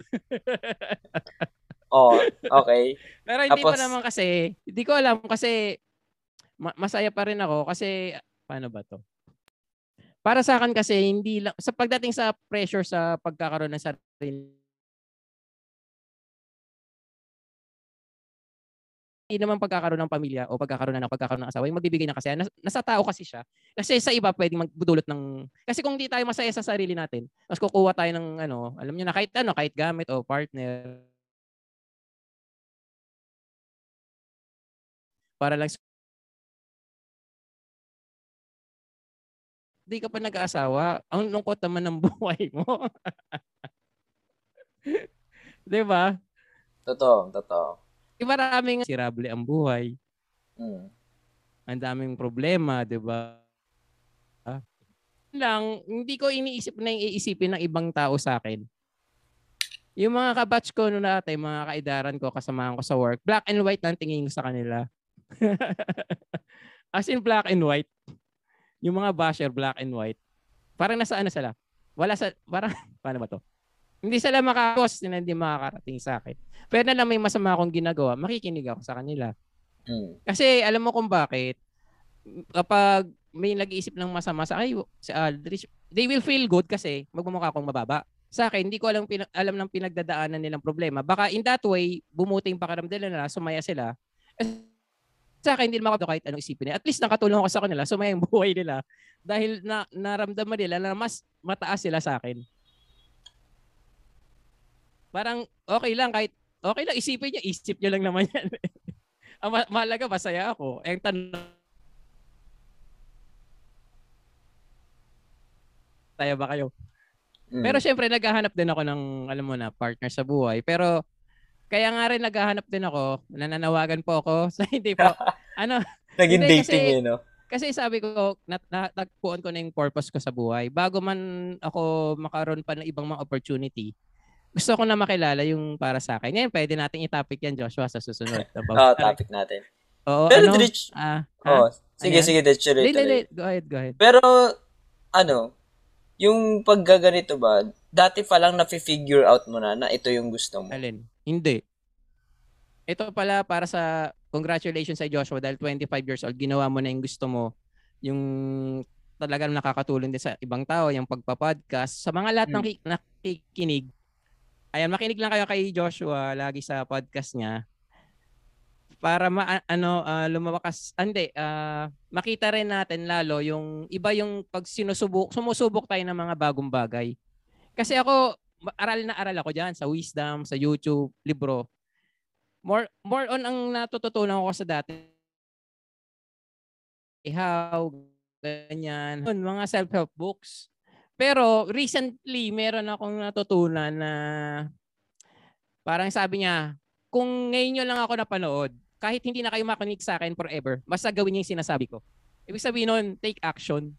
Oh, okay. Pero hindi Tapos- pa naman kasi, hindi ko alam kasi ma- masaya pa rin ako kasi paano ba to? Para sa akin kasi hindi lang sa pagdating sa pressure sa pagkakaroon ng sarili hindi naman pagkakaroon ng pamilya o pagkakaroon na ng pagkakaroon ng asawa, yung magbibigay ng kasi nas, nasa tao kasi siya. Kasi sa iba pwedeng magbudulot ng kasi kung hindi tayo masaya sa sarili natin, mas kukuha tayo ng ano, alam niyo na kahit ano, kahit gamit o partner para lang Hindi ka pa nag-aasawa. Ang lungkot naman ng [LAUGHS] buhay mo. [LAUGHS] 'Di ba? Totoo, totoo. Di maraming sirable ang buhay. Mm. Ang daming problema, 'di ba? Ah. lang, hindi ko iniisip na yung iisipin ng ibang tao sa akin. Yung mga kabatch ko noon dati, mga kaidaran ko, kasamahan ko sa work, black and white lang tingin ko sa kanila. [LAUGHS] As in black and white. Yung mga basher, black and white. Parang nasa ano sila? Wala sa, parang, [LAUGHS] paano ba to? Hindi sila makakos, hindi makakarating sa akin. Pero na lang may masama akong ginagawa, makikinig ako sa kanila. Mm. Kasi alam mo kung bakit, kapag may nag-iisip ng masama sa ay si Aldrich, they will feel good kasi magmumukha akong mababa. Sa akin, hindi ko alam, alam ng pinagdadaanan nilang problema. Baka in that way, bumuti yung pakiramdam nila, sumaya sila. Sa akin, hindi naman ako kahit anong isipin nila. At least nakatulong ako sa kanila, sumaya yung [LAUGHS] buhay nila. Dahil na, naramdaman nila na mas mataas sila sa akin. Parang okay lang kahit okay lang isipin niya, isip niya lang naman [LAUGHS] yan. Ang ma- mahalaga masaya ako. Eh, ang tanong Saya ba kayo? Mm. Pero syempre naghahanap din ako ng alam mo na partner sa buhay. Pero kaya nga rin naghahanap din ako, nananawagan po ako [LAUGHS] sa hindi po. [LAUGHS] ano, Naging hindi, dating kasi- eh, no? kasi sabi ko, nat natagpuan ko na yung purpose ko sa buhay. Bago man ako makaroon pa ng ibang mga opportunity, gusto ko na makilala yung para sa akin. Ngayon, pwede natin i-topic yan, Joshua, sa susunod. [LAUGHS] Oo, topic natin. Oo, Pero, ano? Dritch, Ah, oh, sige, Ano sige, tuloy, hindi, tuloy. Go ahead, go ahead. Pero, ano, yung paggaganito ba, dati pa lang na-figure out mo na na ito yung gusto mo. Alin? Hindi. Ito pala para sa congratulations sa Joshua dahil 25 years old, ginawa mo na yung gusto mo. Yung talagang nakakatulong din sa ibang tao, yung pagpa-podcast. Sa mga lahat ng Hmm. ki- nakikinig, ayan, makinig lang kayo kay Joshua lagi sa podcast niya para ma ano ah, lumawakas ah, hindi ah, makita rin natin lalo yung iba yung pag sinusubok sumusubok tayo ng mga bagong bagay kasi ako aral na aral ako diyan sa wisdom sa YouTube libro. More more on ang natututunan ko sa dati. How ganyan. Mga self-help books. Pero recently meron akong natutunan na parang sabi niya kung ngayon nyo lang ako napanood kahit hindi na kayo makinig sa akin forever basta gawin niyo yung sinasabi ko. Ibig sabihin nun take action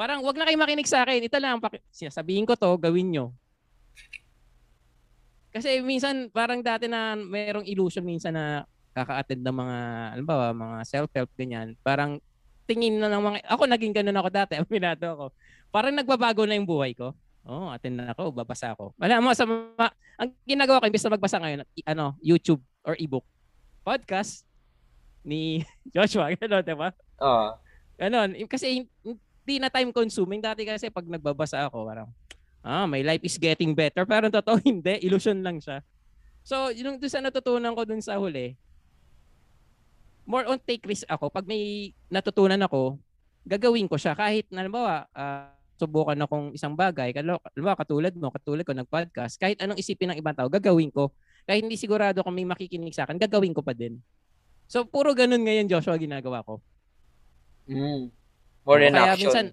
parang wag na kayo makinig sa akin. Ito lang ang paki- sinasabihin ko to gawin nyo. Kasi minsan parang dati na merong illusion minsan na kaka-attend ng mga ano ba mga self-help ganyan. Parang tingin na ng mga ako naging ganun ako dati. [LAUGHS] Aminado ako. Parang nagbabago na yung buhay ko. Oh attend na ako babasa ako. Wala mo sa mga, ang ginagawa ko imbes na magbasa ngayon ano YouTube or ebook. Podcast ni [LAUGHS] Joshua gano'n di ba? Oo. Ganon. Eh, Kasi hindi na time consuming. Dati kasi pag nagbabasa ako, parang, ah, my life is getting better. Pero totoo, [LAUGHS] hindi. Illusion lang siya. So, yung doon sa natutunan ko dun sa huli, more on take risk ako. Pag may natutunan ako, gagawin ko siya. Kahit, halimbawa, ah, subukan akong isang bagay, halimbawa, katulad mo, katulad ko nag-podcast, kahit anong isipin ng ibang tao, gagawin ko. Kahit hindi sigurado kung may makikinig sa akin, gagawin ko pa din. So, puro ganun ngayon, Joshua, ginagawa ko. Mm. More Oo, in kaya action. minsan,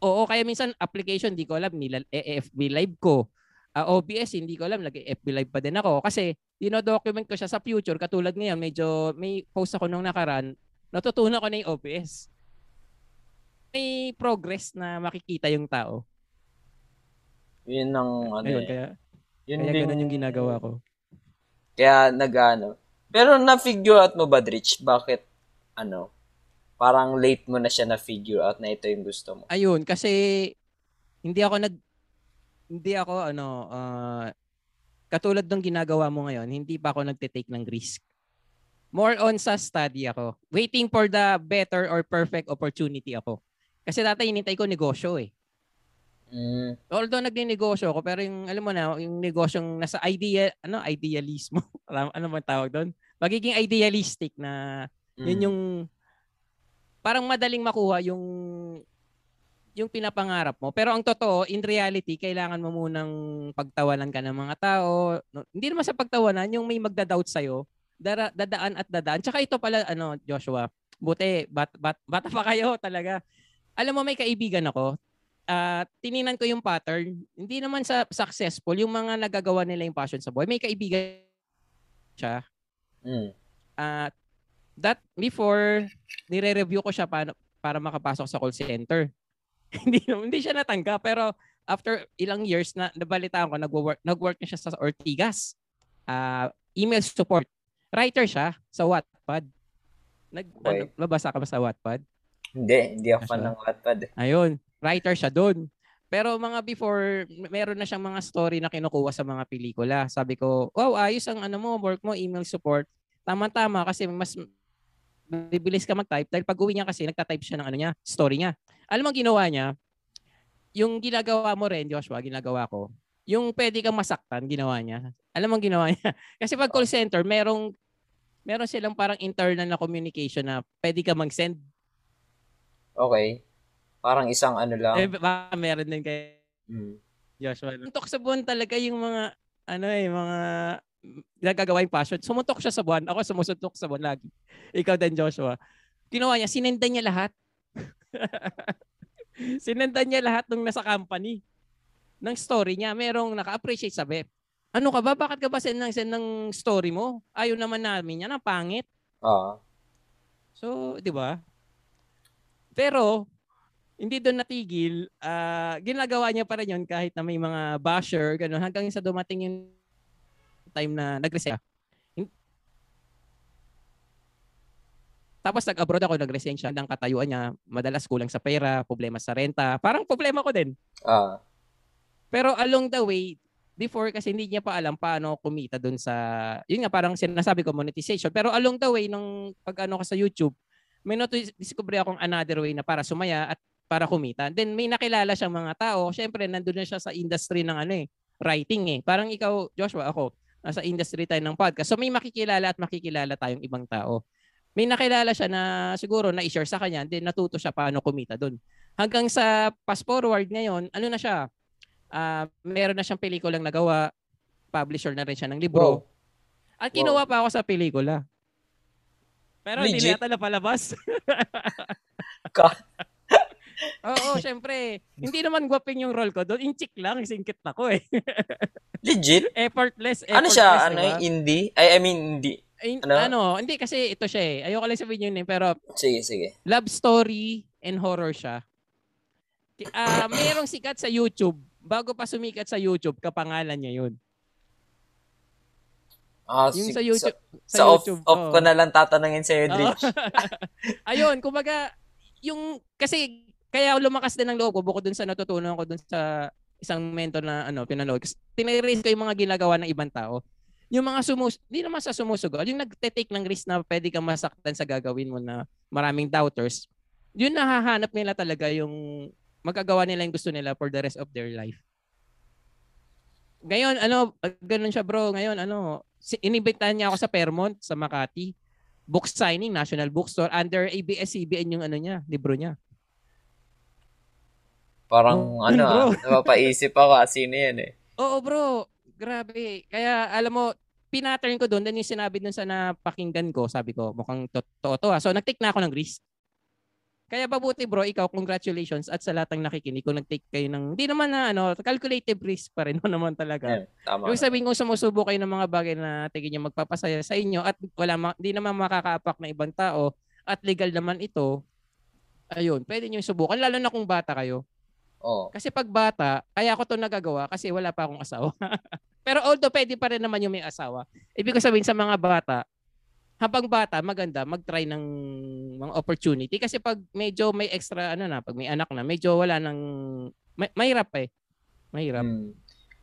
oo, kaya minsan application, hindi ko alam, nila FB live ko. Ah, OBS, hindi ko alam, nag-FB live pa din ako. Kasi, dinodocument ko siya sa future. Katulad ngayon, medyo, may post ako nung nakaraan, natutunan ko na yung OBS. May progress na makikita yung tao. yun ang, ano Ayun, eh. kaya, Yun kaya din- ganun yung ginagawa ko. Kaya nag-ano. Pero na-figure out mo ba, Dritch? Bakit, ano, parang late mo na siya na-figure out na ito yung gusto mo? Ayun, kasi, hindi ako nag, hindi ako, ano, ah, katulad ng ginagawa mo ngayon, hindi pa ako nagte-take ng risk. More on sa study ako. Waiting for the better or perfect opportunity ako. Kasi dati hinintay ko negosyo eh. Mm. Although nagninegosyo ako, pero yung, alam mo na, yung negosyong nasa idea, ano, idealismo. [LAUGHS] Ano man tawag doon? Magiging idealistic na, Mm. yun yung, parang madaling makuha yung, yung pinapangarap mo. Pero ang totoo, in reality, kailangan mo munang pagtawanan ka ng mga tao. No, hindi naman sa pagtawanan, yung may magda-doubt sa'yo, dara, dadaan at dadaan. Tsaka ito pala, ano, Joshua, buti, bat, bat, bata pa kayo [LAUGHS] talaga. Alam mo, may kaibigan ako, ah tininan ko yung pattern, hindi naman sa successful, yung mga nagagawa nila yung passion sa buhay. May kaibigan siya. Mm. Ah, that before nire-review ko siya para, para makapasok sa call center. [LAUGHS] hindi hindi siya natanggap pero after ilang years na nabalitaan ko nagwo-work nag-work na siya sa Ortigas. Ah, email support. Writer siya sa Wattpad. Nag ano, Okay. nabasa ka ba sa Wattpad? Hindi, hindi ako fan ng Wattpad. Ayun, writer siya doon. Pero mga before, meron na siyang mga story na kinukuha sa mga pelikula. Sabi ko, wow, ayos ang ano mo, work mo, email support. Tama-tama kasi mas bibilis ka mag-type dahil pag uwi niya kasi nagta-type siya ng ano niya, story niya. Alam mo ginawa niya? yung ginagawa mo rin, Joshua, ginagawa ko, yung pwede kang masaktan, ginawa niya. Alam mo ginawa niya? [LAUGHS] Kasi pag call center, merong meron silang parang internal na communication na pwede ka mag-send. Okay. Parang isang ano lang. Eh, baka meron din kay Mm. Joshua. Suntok sa buwan talaga yung mga, ano eh, mga nagagawa yung passion. Sumuntok siya sa buwan. Ako sumusuntok sa buwan lagi. Ikaw din, Joshua. Ginawa niya, sinenda niya lahat. [LAUGHS] sinenda niya lahat nung nasa company. Ng story niya. Merong naka-appreciate sabi. Ano ka ba? Bakit ka ba send ng, send ng story mo? Ayaw naman namin yan. Ang pangit. Ah. So, di ba? Pero, hindi doon natigil. ah ginagawa niya pa rin yun kahit na may mga basher, ganun, hanggang sa dumating yung time na nag-resign. Tapos nag-abroad ako, nag-resign siya ng katayuan niya. Madalas kulang sa pera, problema sa renta. Parang problema ko din. Ah. Pero along the way, before kasi hindi niya pa alam paano kumita dun sa, yun nga parang sinasabi ko monetization. Pero along the way, nung pag ano ko sa YouTube, may discover akong another way na para sumaya at para kumita. Then may nakilala siyang mga tao. Siyempre, nandun na siya sa industry ng ano eh, writing eh. Parang ikaw, Joshua, ako, nasa industry tayo ng podcast. So may makikilala at makikilala tayong ibang tao. May nakilala siya na siguro na i-share sa kanya, then natuto siya paano kumita doon. Hanggang sa fast forward ngayon, ano na siya? Ah, meron na siyang pelikulang nagawa. Publisher na rin siya ng libro. Wow. At kinuha pa ako sa pelikula. Pero hindi na yata napalabas. Ka- Oo, syempre. Hindi naman gwaping yung role ko doon. Inchik lang, singkit ako eh. [LAUGHS] Legit? effortless, effortless. Ano siya? Ano diba? yung indie? I, I mean. Ay, ano? ano? hindi kasi ito siya eh. Ayoko lang sabihin yun eh, pero Sige, sige. love story and horror siya. Ki- Ah, mayroong sikat sa YouTube. Bago pa sumikat sa YouTube, kapangalan niya yun. Ah, Yung sig- sa YouTube. Sa, sa off, off oo. ko na lang tatanungin sa'yo, Oo. Dritch. [LAUGHS] Ayun, kumbaga, yung, kasi, kaya lumakas din ang loob ko bukod dun sa natutunan ko dun sa isang mentor na ano, pinanood. Kasi tinirace ko yung mga ginagawa ng ibang tao. Yung mga sumus, hindi naman sa sumusugal, yung nagte-take ng risk na pwede kang masaktan sa gagawin mo na maraming doubters, yun nahahanap nila talaga yung magagawa nila yung gusto nila for the rest of their life. Ngayon, ano, ganun siya bro, ngayon, ano, inibitahan niya ako sa Fairmont, sa Makati book signing, National Bookstore, under ABS-CBN yung ano niya, libro niya. Parang, Oh, ano, bro. ah, napapaisip ako, ah, sino yan eh. Oo bro, grabe. Kaya alam mo, pinattern ko doon, then yung sinabi doon sa napakinggan ko, sabi ko, mukhang totoo to ah. So nag-take na ako ng risk. Kaya mabuti bro, ikaw, congratulations at sa lahat ng nakikinig kung nag-take kayo ng, hindi naman na ano, calculative risk pa rin [LAUGHS] naman talaga. Yan, tama. Yung sabihin kung sumusubo kayo ng mga bagay na tingin nyo magpapasaya sa inyo at wala ma- hindi naman makakaapak ng ibang tao at legal naman ito, ayun, pwede nyo subukan lalo na kung bata kayo. Oo. Kasi pag bata, kaya ako to nagagawa kasi wala pa akong asawa. [LAUGHS] Pero although pwede pa rin naman yung may asawa. Ibig ko sabihin sa mga bata, habang bata, maganda mag-try ng mga opportunity kasi pag medyo may extra ano na, pag may anak na, medyo wala nang may, mahirap eh. Mahirap. Hmm.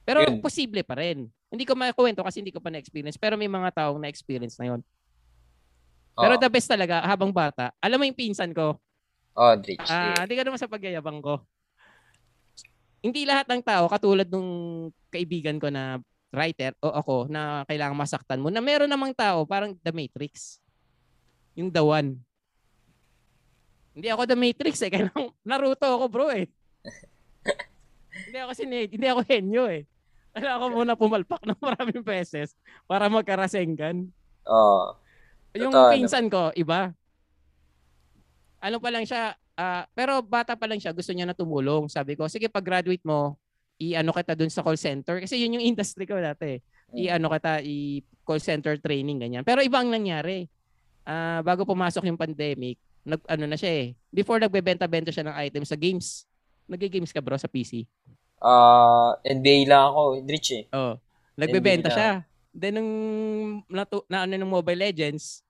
Pero Yun. posible pa rin. Hindi ko makuwento kasi hindi ko pa na-experience. Pero may mga taong na-experience na yon. Pero Oo. the best talaga, habang bata, alam mo yung pinsan ko, Oh, Dritch. ah, hindi ka naman sa pagyayabang ko. Hindi lahat ng tao, katulad nung kaibigan ko na writer o ako na kailangan masaktan mo, na meron namang tao, parang The Matrix. Yung The One. Hindi ako The Matrix eh. [LAUGHS] Kailangan, Naruto ako bro eh. hindi ako si hindi ako henyo eh. Kailangan ko muna pumalpak ng maraming beses para magkarasengan. Oo. Yung Totoo pinsan ko, iba. Ano pa lang siya, ah, pero bata pa lang siya, gusto niya na tumulong. Sabi ko, sige pag-graduate mo, i-ano kita dun sa call center. Kasi yun yung [LAUGHS] industry ko dati. I-ano kita, i-call center training, ganyan. Pero ibang nangyari. Ah, bago pumasok yung pandemic, nag, ano na siya eh. Before nagbebenta-benta siya ng items sa games. Nag-games ka bro sa PC? Ah, NBA lang ako, Dritch eh. Oh, nagbebenta siya. Then nung natu- na ano ng Mobile Legends,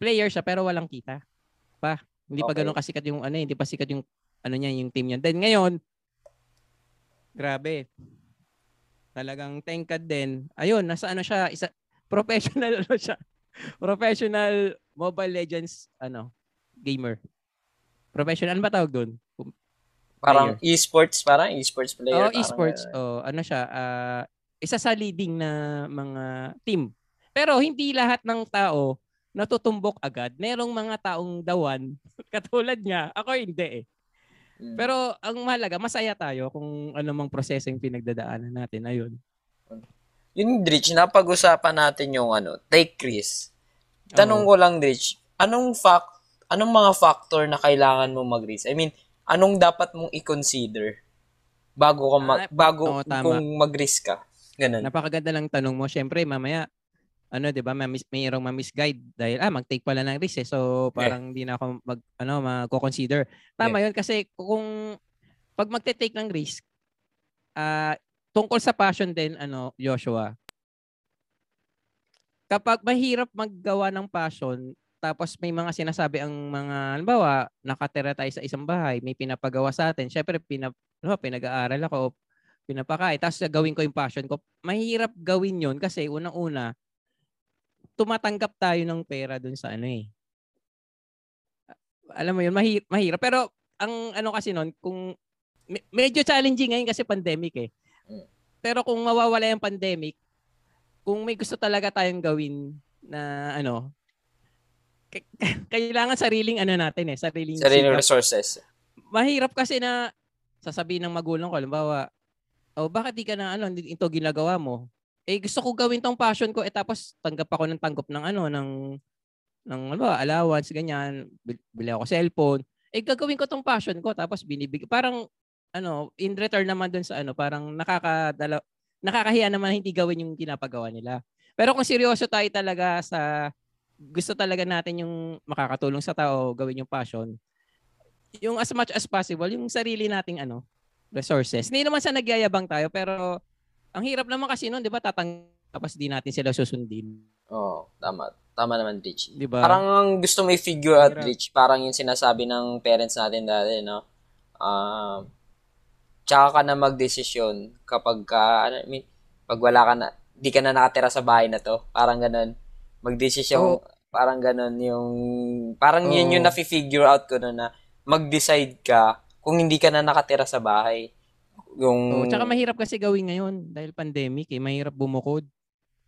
player siya pero walang kita. Pa, hindi pa Okay. ganoon kasikat yung ano, eh, hindi pa sikat yung ano niya, yung team niya. Then ngayon, grabe. Talagang tengkad din. Ayun, nasa ano siya, isa [LAUGHS] professional ano siya. Professional Mobile Legends ano, gamer. Professional ano ba tawag doon? Parang esports, parang esports player. Oh, parang esports. ganun. Oh, ano siya, ah, isa sa leading na mga team. Pero hindi lahat ng tao natutumbok agad. Merong mga taong dawan [LAUGHS] katulad niya. Ako hindi eh. Mm. Pero ang mahalaga, masaya tayo kung ano mang proseso yung pinagdadaanan natin. Ayun. Yun, Dritch, napag-usapan natin yung ano, take risk. Tanong ko lang, Dritch, anong fact, anong mga factor na kailangan mo mag-risk? I mean, anong dapat mong i-consider bago ka mag, Ah, bago tama. kung mag-risk ka? Ganun. Napakaganda lang tanong mo. Siyempre, mamaya, ano, 'di ba, mamis, mayroong ma-misguide dahil ah, mag-take pala ng risk eh. So, parang hindi na ako mag ano, magko-consider. Tama 'yun kasi kung pag magte-take ng risk, ah, tungkol sa passion din ano, Joshua. Kapag mahirap maggawa ng passion, tapos may mga sinasabi ang mga, halimbawa, nakatira tayo sa isang bahay, may pinapagawa sa atin. Syempre, pinap, ano, pinag-aaral ako, pinapakain, tapos gawin ko yung passion ko. Mahirap gawin yon kasi unang-una, tumatanggap tayo ng pera dun sa ano eh. Alam mo yun, mahirap. mahirap. Pero ang ano kasi nun, kung me- medyo challenging ngayon kasi pandemic eh. Mm. Pero kung mawawala yung pandemic, kung may gusto talaga tayong gawin na ano, k- [LAUGHS] kailangan sariling ano natin eh, sariling Sarili sikap resources. mahirap kasi na sasabihin ng magulang ko, halimbawa, oh, bakit di ka na ano, hindi ito ginagawa mo? Eh, gusto ko gawin tong passion ko, eh tapos tanggap ako ng tanggap ng ano, ng, ng ano ba, allowance, ganyan, bil- bili ako cellphone. Eh, gagawin ko tong passion ko, tapos binibig, parang, ano, in return naman dun sa ano, parang nakakadala, nakakahiya naman hindi gawin yung pinapagawa nila. Pero kung seryoso tayo talaga sa, gusto talaga natin yung makakatulong sa tao, gawin yung passion, yung as much as possible, yung sarili nating ano, resources. Hindi naman sa nagyayabang tayo, pero ang hirap naman kasi noon, di ba, tatang tapos di natin sila susundin. Oo, tama. Tama naman, Rich. Di ba? Parang ang gusto mo i-figure out. Rich, parang yung sinasabi ng parents natin dati, no? Um, tsaka ka na magdesisyon kapag ka, ano, I mean, pag wala ka na, di ka na nakatira sa bahay na to. Parang ganun. Magdesisyon, Oo. parang ganun yung, parang yun Oo. yung nafi-figure out ko no, na mag-decide ka kung hindi ka na nakatira sa bahay. Yung, Oh, tsaka mahirap kasi gawin ngayon dahil pandemic eh. Mahirap bumukod.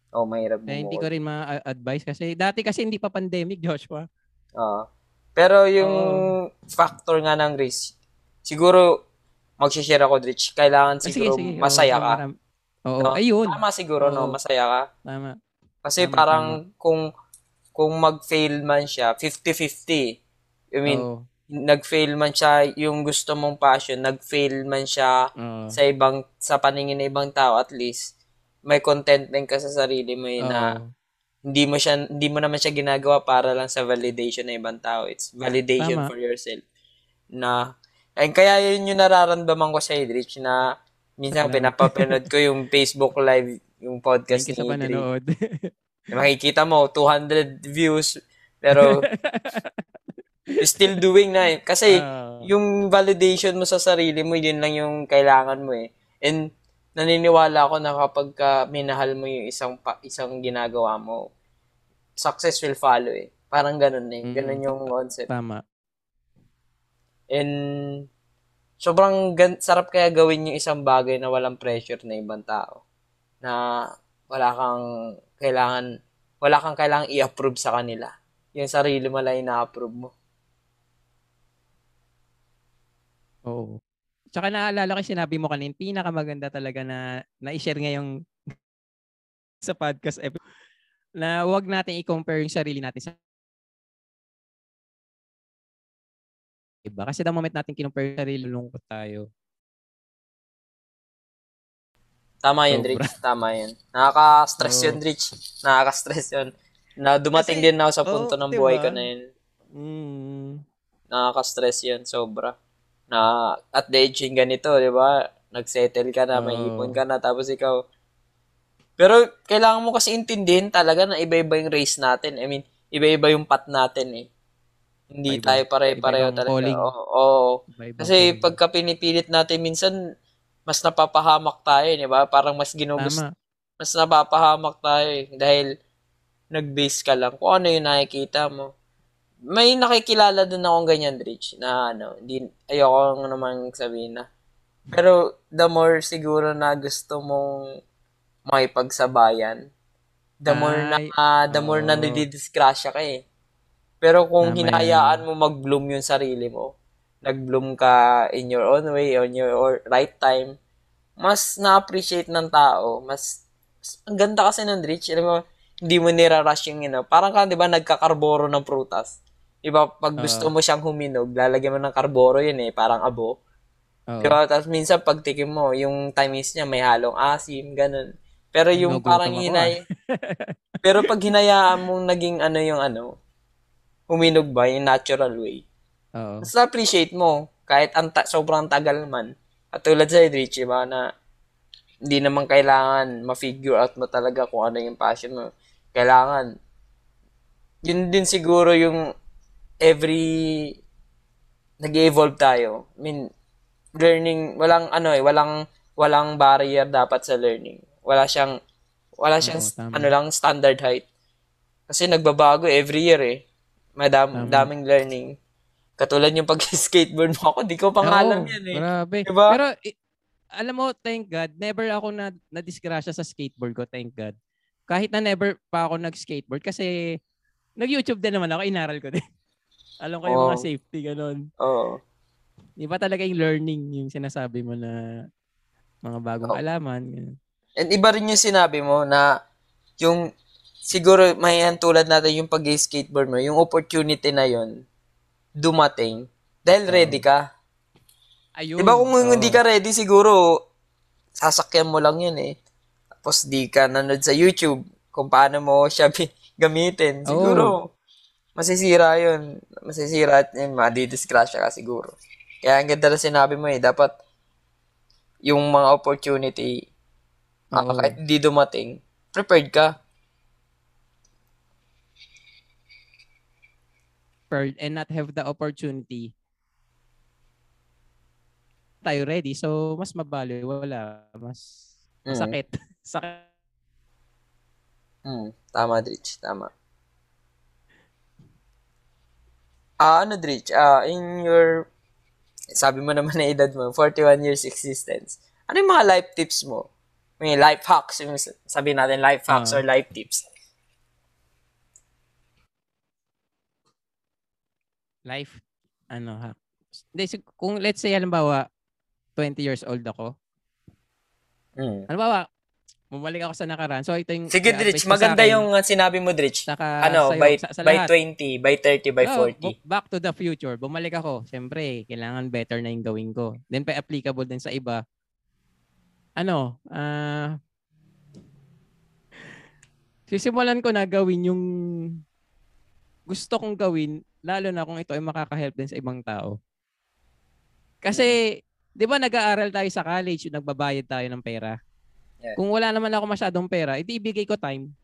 oh, mahirap Kaya hindi bumukod. ko rin ma-advise kasi dati kasi hindi pa pandemic, [LAUGHS] Joshua. Oo. Pero yung Oo. factor nga ng risk, siguro, mag-share ako, Rich. Kailangan Ah, siguro Oo, masaya so ka. Oo, No? ayun. Tama siguro, no? Oo. Masaya ka. Tama. Kasi Tama, parang kung kung mag-fail man siya, 50-50. I mean, Oo. Nag-fail man siya yung gusto mong passion, nag-fail man siya Oo. sa ibang sa paningin ng ibang tao at least may contentment ka sa sarili mo eh, na hindi mo siya hindi mo naman siya ginagawa para lang sa validation ng ibang tao. It's validation Tama. for yourself. Na ay kaya yun yung nararamdaman ko sa Idrich na minsan pinapapanood ko yung [LAUGHS] Facebook live yung podcast Thank ni Idrich. Makikita mo 200 views pero [LAUGHS] still doing na eh. Kasi Oo. [LAUGHS] yung validation mo sa sarili mo, yun lang yung kailangan mo eh. And naniniwala ako na kapag ka minahal mo yung isang pa, isang ginagawa mo, success will follow eh. Parang ganun eh. Mm. Ganun yung concept. Tama. And sobrang gan- sarap kaya gawin yung isang bagay na walang pressure na ibang tao. Na wala kang kailangan wala kang kailangang i-approve sa kanila. Yung sarili mo lang ina-approve mo. Oo. Tsaka naalala ko sinabi mo kanina, pinakamaganda talaga na na-share ngayong [LAUGHS] sa podcast episode na wag natin i-compare yung sarili natin sa iba. Kasi the moment natin kinumpare yung sarili, lungkot tayo. Tama yun, Sobra. Rich. Tama yun. Nakaka-stress Oo. yun, Rich. Nakaka-stress yun. Na dumating Kasi- din ako sa punto oo, ng diba? buhay ko na yun. Mm. Nakaka-stress yun, sobra. Na at the age yung ganito, di ba? Nag-settle ka na, may ipon ka na, tapos ikaw. Pero kailangan mo kasi intindihin talaga na iba-iba yung race natin. I mean, iba-iba yung path natin eh. Hindi Iba-iba. tayo pare-pareho talaga. calling. Oo. oo. Kasi calling. pagka pinipilit natin minsan, mas napapahamak tayo, di ba? Parang mas ginugusto Tama. mas napapahamak tayo eh. Dahil nag-base ka lang kung ano yung nakikita mo. May nakikilala din akong ganyan, Rich, na ano, hindi, ayoko naman sabihin na. Pero the more siguro na gusto mong makipagsabayan, the more na, ah, the more na oo. nididisgrasya ka eh. Pero kung Tama hinayaan mo mag-bloom yung sarili mo, nag-bloom ka in your own way, on your right time, mas na-appreciate ng tao, mas, mas ang ganda kasi ng Rich, alam mo, hindi mo nirarush yung, you know, parang ka, di ba, nagkakarboro ng prutas. Di ba, pag gusto mo siyang huminog, lalagyan mo ng karboro yun eh, parang abo. Oo. Di ba? Tapos minsan pag tikim mo, yung timis niya may halong asim, ganun. Pero yung parang ako, ah. hinay... [LAUGHS] pero pag hinayaan mong naging ano yung ano, huminog ba, yung natural way, Oo. mas appreciate mo, kahit ang ta- sobrang tagal man. At tulad sa Rich, ba, na hindi naman kailangan ma-figure out mo talaga kung ano yung passion mo. Kailangan, yun din siguro yung every nag-evolve tayo. I mean, learning, walang ano eh, walang walang barrier dapat sa learning. Wala siyang wala siyang Oo, tama. ano lang standard height. Kasi nagbabago every year eh. Madam, Tama. daming learning. Katulad yung pag-skateboard mo ako, di ko pang alam Oo, yan eh. Grabe. Diba? Pero i- alam mo, thank God, never ako na na-disgrasya sa skateboard ko, thank God. Kahit na never pa ako nag-skateboard kasi nag-YouTube din naman ako, inaral ko din. Alam ko yung mga Oo. safety, ganun. Oo. Di ba talaga yung learning yung sinasabi mo na mga bagong Oo. alaman. ganun. And iba rin yung sinabi mo na yung siguro may tulad natin yung pag-skateboard mo, yung opportunity na yon dumating dahil ready ka. Ayun. Diba kung oo. hindi ka ready, siguro sasakyan mo lang yun eh. Tapos di ka nanood sa YouTube kung paano mo siya [LAUGHS] gamitin. Siguro, masisira yun. Masisira at yun, madidisgrasya ka siguro. Kaya ang ganda na sinabi mo eh, dapat yung mga opportunity, ah, Oo. kahit hindi dumating, prepared ka. prepared and not have the opportunity tayo ready so mas mabali wala mas Mm. sakit [LAUGHS] sakit Mm, tama, Dritch. Tama. Ah, ano, Dritch? Ah, in your, sabi mo naman na edad mo, 41 years existence. Ano yung mga life tips mo? May life hacks, yung sabi natin life hacks Ah. or life tips. life ano ha hindi kung let's say halimbawa 20 years old ako Mm. halimbawa bumalik ako sa nakaraan so ito yung Sige, i-advise Dritch. Maganda akin, yung uh, sinabi mo, Dritch. saka Ano, sa'yo, by, sa, sa by lahat. 20, by 30, by Oh, 40. bu- back to the future. Bumalik ako. Siyempre, kailangan better na yung gawin ko. Then, pa applicable din sa iba. Ano, ah sisimulan ko na gawin yung gusto kong gawin, lalo na kung ito ay makaka-help din sa ibang tao. Kasi, di ba nag-aaral tayo sa college, nagbabayad tayo ng pera. Yeah. Kung wala naman ako masyadong pera, iti ibigay ko time.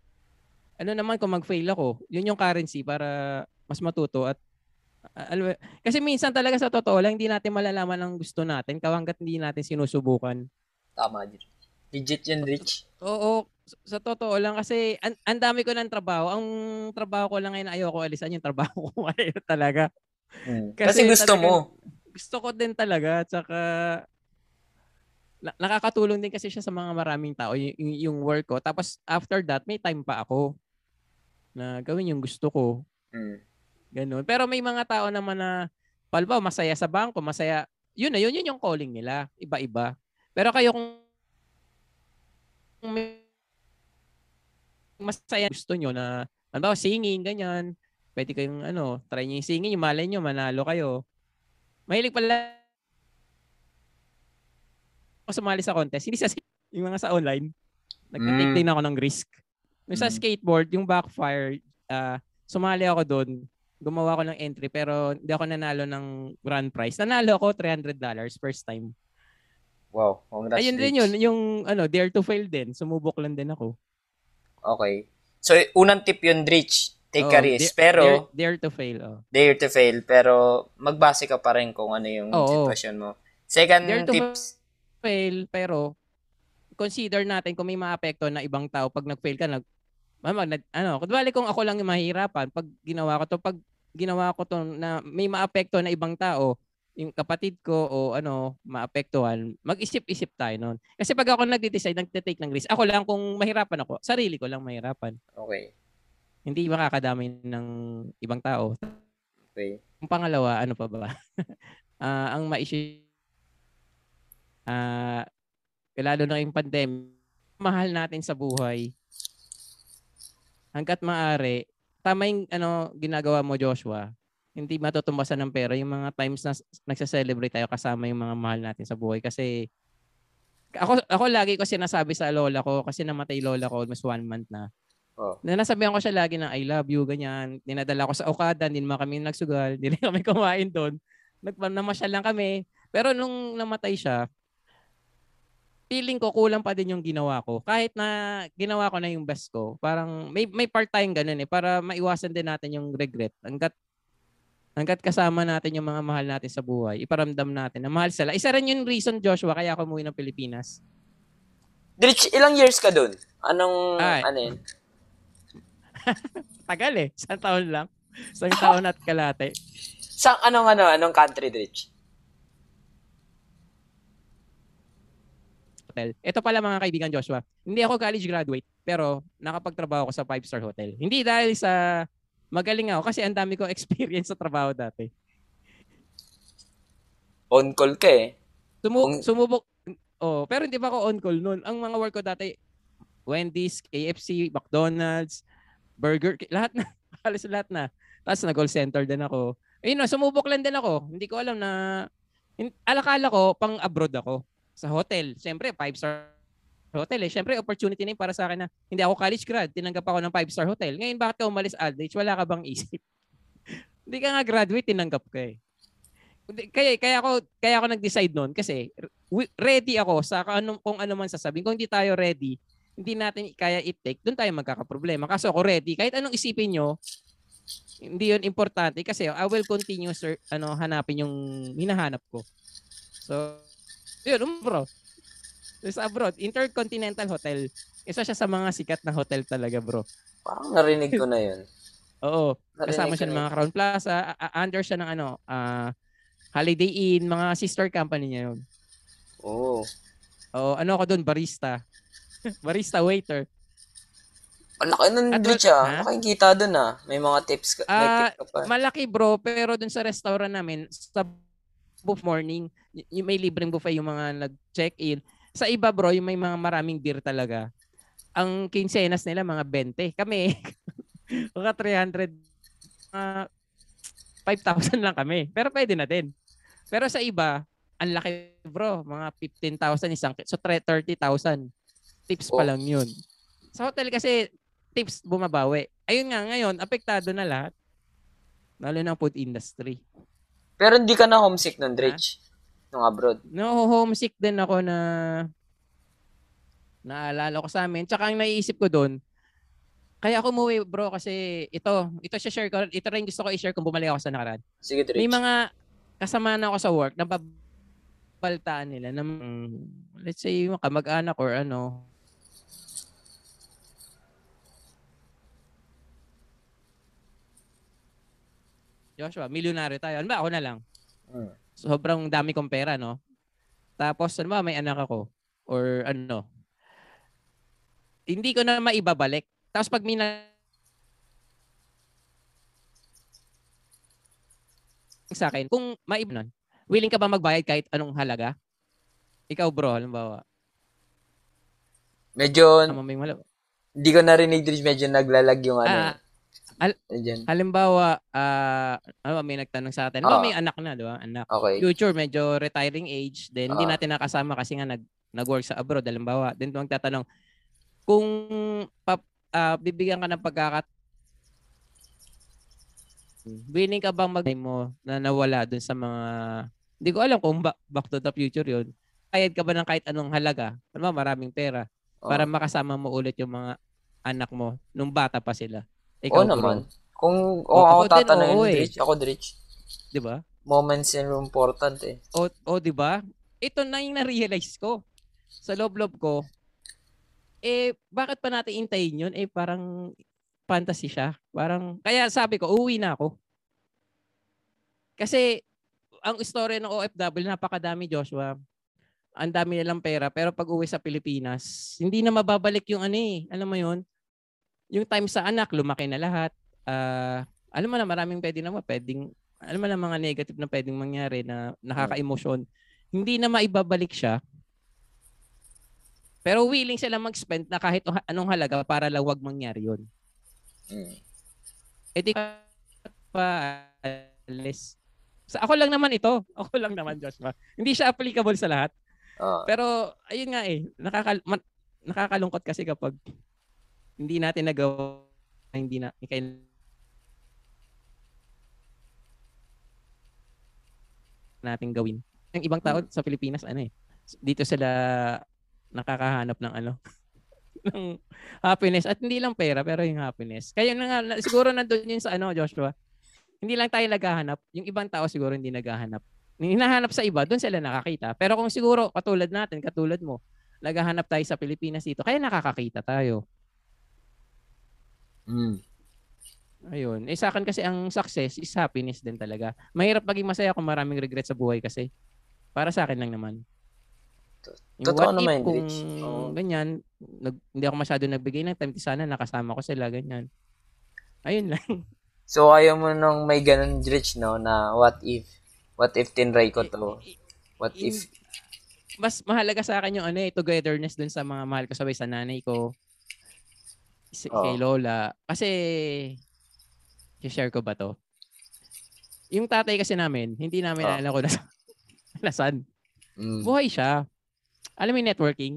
Ano naman kung mag-fail ako, yun yung currency para mas matuto at alam kasi minsan talaga sa totoo lang hindi natin malalaman ang gusto natin kawanggat hindi natin sinusubukan. Tama, Dritch. Legit yun, Dritch. Oo, sa, totoo lang kasi an, ang dami ko ng trabaho. Ang trabaho ko lang ngayon ayoko alisan yung trabaho ko [LAUGHS] ngayon talaga. Mm. Kasi, gusto talagang- mo. Gusto ko din talaga at saka na- nakakatulong din kasi siya sa mga maraming tao yung, yung, yung work ko. Tapos after that may time pa ako na gawin yung gusto ko. Mm. Ganun. Pero may mga tao naman na, palbaw, masaya sa bangko, masaya, yun na, yun, yun yung calling nila. Iba-iba. Pero kayo kung masaya gusto nyo na, ano singing, ganyan, pwede kayong, ano, try nyo yung singing, yung malay nyo, manalo kayo. Mahilig pala ako sumali sa contest, hindi sa yung mga sa online, nag-take Mm. din ako ng risk. Yung sa Mm. skateboard, yung backfire, ah, sumali ako doon, gumawa ako ng entry pero hindi ako nanalo ng grand prize. Nanalo ako $300 first time. Wow, congrats, Ayun din yun, yung ano, dare to fail din. Sumubok lang din ako. Okay. So, unang tip yun, Dritch. Take a Oo, risk. dare- Pero, dare, dare to fail. Oh. dare to fail, pero magbase ka pa rin kung ano yung Oo. sitwasyon mo. Second Dare tips, Fail pero consider natin kung may maapekto na ibang tao pag nag-fail ka nag Mama, nag, ano, kunwari kung ako lang yung mahirapan, pag ginawa ko to, pag ginawa ko to na may maapekto na ibang tao, yung kapatid ko o ano, maapektuhan, mag-isip-isip tayo noon. Kasi pag ako nagde-decide, nagte-take ng risk, ako lang kung mahirapan ako, sarili ko lang mahirapan. Okay. Hindi makakadamay ng ibang tao. Okay. Ang pangalawa, ano pa ba? [LAUGHS] Ah, ang ma-issue ah lalo na yung pandemic, mahal natin sa buhay. Hanggat maaari, tama yung ano, ginagawa mo, Joshua. Hindi matutumbasan ng pera yung mga times na nagsa-celebrate tayo kasama yung mga mahal natin sa buhay. Kasi ako, ako lagi ko sinasabi sa lola ko, kasi namatay lola ko almost one month na. Oh. Na nasabihan ko siya lagi ng I love you, ganyan. Dinadala ko sa Okada, hindi naman kami nagsugal, hindi kami kumain doon. Nagpamasyal lang kami. Pero nung namatay siya, feeling ko kulang pa din yung ginawa ko. Kahit na ginawa ko na yung best ko, parang may may part-time ganun eh para maiwasan din natin yung regret. Hanggat hanggat kasama natin yung mga mahal natin sa buhay, iparamdam natin na mahal sila. Isa rin yung reason Joshua kaya ako umuwi ng Pilipinas. Dritch, ilang years ka dun? Anong, Ay. ano yun? [LAUGHS] Tagal eh, isang taon lang. Isang taon at kalate. Sa, anong, ano, anong country, Dritch? Hotel. Ito pala mga kaibigan Joshua, hindi ako college graduate, pero nakapagtrabaho ako sa five-star hotel. Hindi dahil sa magaling ako kasi ang dami ko [LAUGHS] experience sa trabaho dati. On call ka eh. Sumu- Kung- sumubok, oh, pero hindi pa ako on call noon. Ang mga work ko dati, Wendy's, KFC, McDonald's, Burger, lahat na, [LAUGHS] halos lahat na. Tapos nag-call center din ako. Ayun na, sumubok lang din ako. Hindi ko alam na, in, alakala ko, pang abroad ako sa hotel. Siyempre, five-star hotel eh. Siyempre, opportunity na para sa akin na hindi ako college grad, tinanggap ako ng five-star hotel. Ngayon, bakit ka umalis Aldrich? Wala ka bang isip? [LAUGHS] hindi ka nga graduate, tinanggap ka eh. Kaya, kaya ako kaya ako nag-decide noon kasi ready ako sa kung kung ano man sasabihin. Kung hindi tayo ready, hindi natin kaya i-take, doon tayo magkakaproblema. Kaso ako ready, kahit anong isipin nyo, hindi yun importante kasi I will continue sir, ano, hanapin yung hinahanap ko. So, yun, bro. Sa abroad, Intercontinental Hotel. Isa siya sa mga sikat na hotel talaga, bro. Parang narinig ko na yun. [LAUGHS] Oo. Narinig Kasama siya ng mga Crown Plaza. under siya ng ano, ah, Holiday Inn, mga sister company niya yun. Oo. Oo, ano ako doon, barista. [LAUGHS] barista waiter. Ang laki nun, At wal- ah. Makikita dun ah. May mga tips ka. may Ah, tip ka pa. Malaki bro, pero doon sa restaurant namin, sa buff morning, y- may libreng buffet yung mga nag-check-in. Sa iba bro, yung may mga maraming beer talaga. Ang quincenas nila mga 20. Kami, [LAUGHS] mga 300, uh, 5,000 lang kami. Pero pwede na din. Pero sa iba, ang laki bro, mga 15,000 isang, so tre- 30,000. Tips pa Oh. lang yun. Sa hotel kasi, tips bumabawi. Ayun nga, ngayon, apektado na lahat. Lalo ng food industry. Pero hindi ka na homesick nun, Dritch. Nung abroad. No, homesick din ako na naalala ko sa amin. Tsaka ang naiisip ko doon, kaya ako umuwi bro kasi ito, ito siya share ko, ito rin gusto ko i-share kung bumalik ako sa nakaraan. Sige, Dritch. May mga kasama na ako sa work na babaltaan nila na mm, let's say yung kamag-anak or ano. Joshua, milyonaryo tayo. Ano ba? Ako na lang. Mm. Sobrang dami kong pera, no? Tapos, ano ba, may anak ako. Or ano. Hindi ko na maibabalik. Tapos pag may na- sa akin, kung maib nun, willing ka ba magbayad kahit anong halaga? Ikaw bro, halimbawa. Medyo, hindi ko narinig, Dritch. Medyo naglalag yung ano. Ah, al-. Halimbawa, ah, ano may nagtanong sa atin. Ano may anak na, di ba? Anak. Okay. future medyo retiring age then hindi Ah. natin nakasama kasi nga nag nag-work sa abroad halimbawa then magtatanong kung pap, ah, bibigyan ka ng pagkakat willing ka bang mag mo na nawala dun sa mga hindi ko alam kung ba, back to the future yun kayad ka ba ng kahit anong halaga ano ba maraming pera para makasama mo ulit yung mga anak mo nung bata pa sila Oo ikaw bro, naman. Kung Oo, oh, ako ako tatanungin, oo eh. Dritch, ako, Dritch. di ba Moments are important eh. O, o di ba? Ito na yung na-realize ko. Sa loob-loob ko, eh, bakit pa natin intayin yun? Eh, parang fantasy siya. Parang, kaya sabi ko, uwi na ako. Kasi ang istorya ng OFW, napakadami Joshua. Ang dami nilang pera, pero pag uwi sa Pilipinas, hindi na mababalik yung ano eh. Alam mo yun? Yung time sa anak, lumaki na lahat. Ah, alam mo na, maraming pwede naman, pwedeng, alam mo na mga negative na pwedeng mangyari na nakaka-emosyon. Hindi na maibabalik siya. Pero willing sila mag-spend na kahit anong halaga para lang wag mangyari yun. Mm. Eh di pa alis. Sa ako lang naman ito. [LAUGHS] Ako lang naman, Joshua. Hindi siya applicable sa lahat. Oo. Pero ayun nga eh, nakakal nakakalungkot kasi kapag hindi natin nagawa, hindi na natin gawin. Yung ibang tao sa Pilipinas ano eh, dito sila nakakahanap ng ano [LAUGHS] ng happiness at hindi lang pera pero yung happiness. Kaya na nga na- siguro nandoon yun sa ano Joshua. Hindi lang tayo naghahanap, yung ibang tao siguro hindi naghahanap. Hinahanap sa iba, doon sila nakakita. Pero kung siguro katulad natin, katulad mo, naghahanap tayo sa Pilipinas dito, kaya nakakakita tayo. Mm. Ayun. Eh sa akin kasi ang success is happiness din talaga. Mahirap maging masaya kung maraming regret sa buhay kasi. Para sa akin lang naman. Yung Totoo what if naman, kung Rich. Oo. ganyan, nag, hindi ako masyado nagbigay ng time, sana nakasama ko sila, ganyan. Ayun lang. [LAUGHS] So, ayaw mo nung may ganun, Rich, no? Na what if? What if tinry ko to? What In- if? Mas mahalaga sa akin yung ano eh, togetherness dun sa mga mahal ko sabay sa nanay ko, si, Oo. kay Lola. Kasi, share ko ba to? Yung tatay kasi namin, hindi namin Oo. alam ko nasa, [LAUGHS] nasan. Mm. Buhay siya. Alam mo yung networking?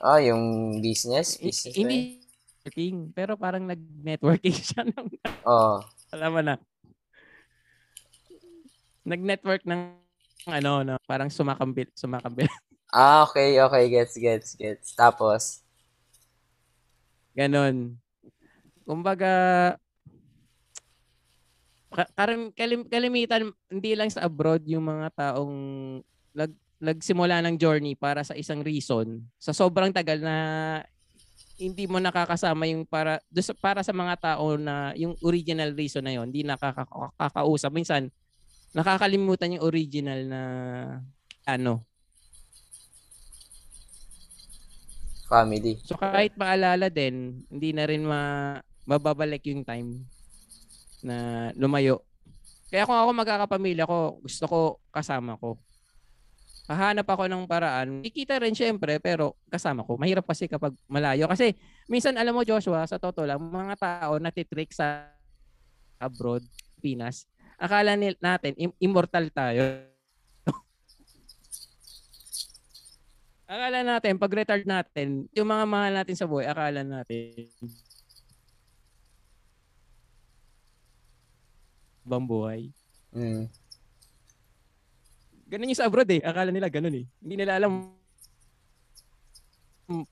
Ah, yung business? I- Business yun? hindi networking, pero parang nag-networking [LAUGHS] siya ng, Oo. alam mo na. Nag-network ng ano, no, parang sumakambil, sumakambil. [LAUGHS] Ah, okay, okay. Gets, gets, gets. Tapos? Ganon. Kumbaga, ka- karim, kalim, kalimitan, hindi lang sa abroad yung mga taong nag, nagsimula ng journey para sa isang reason. Sa sobrang tagal na hindi mo nakakasama yung para para sa mga tao na yung original reason na yon hindi nakakakausap minsan nakakalimutan yung original na ano Family. So kahit maalala din, hindi na rin ma mababalik yung time na lumayo. Kaya kung ako magkakapamilya ko, gusto ko kasama ko. Hahanap ako ng paraan. Ikita rin syempre, pero kasama ko. Mahirap kasi kapag malayo. Kasi minsan, alam mo Joshua, sa totoo lang, mga tao natitrick sa abroad, Pinas, akala natin, im- immortal tayo. Akala natin, pag retard natin, yung mga mahal natin sa buhay, akala natin, ibang buhay. Mm. Ganun yung sa abroad eh. Akala nila ganun eh. Hindi nila alam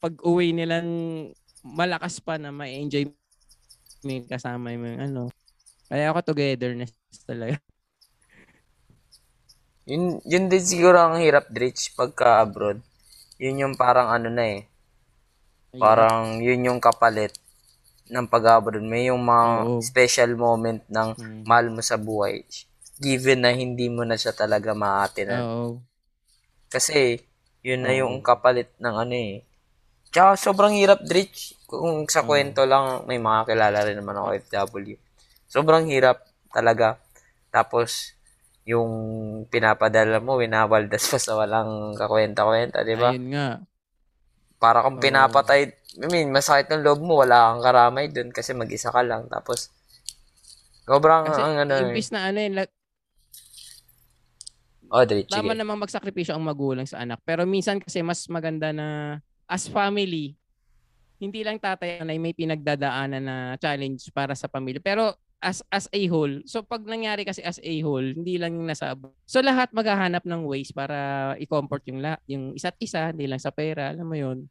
pag uwi nilang malakas pa na may enjoy may kasama yung ano. Kaya ako togetherness talaga. Yun, yun din siguro ang hirap, Rich, pagka abroad. Yun yung parang ano na eh. Parang yun yung kapalit ng pag-abroad. May yung mga Oo. special moment ng Mm. mahal mo sa buhay. Given na hindi mo na siya talaga maatinan. Oo. Kasi, yun na yung kapalit ng ano eh. Tsaka sobrang hirap, Rich. Kung sa kwento lang, may mga kilala rin naman ako FW. Sobrang hirap talaga. Tapos, yung pinapadala mo, winawaldas pa sa walang kakwenta-kwenta, di ba? Ayun nga. Para kung Oo. pinapatay, I mean, masakit ng loob mo, wala kang karamay dun kasi mag-isa ka lang. Tapos, sobrang, Kasi ang ano, eh. imbis na ano yun, oh, Rich, tama sige. namang magsakripisyo ang magulang sa anak. Pero minsan kasi mas maganda na as family, hindi lang tatay na may pinagdadaanan na challenge para sa pamilya. Pero as as a whole, so pag nangyari kasi as a whole, hindi lang yung nasa. So lahat maghahanap ng ways para i-comfort yung la, yung isa't isa, hindi lang sa pera, alam mo yun.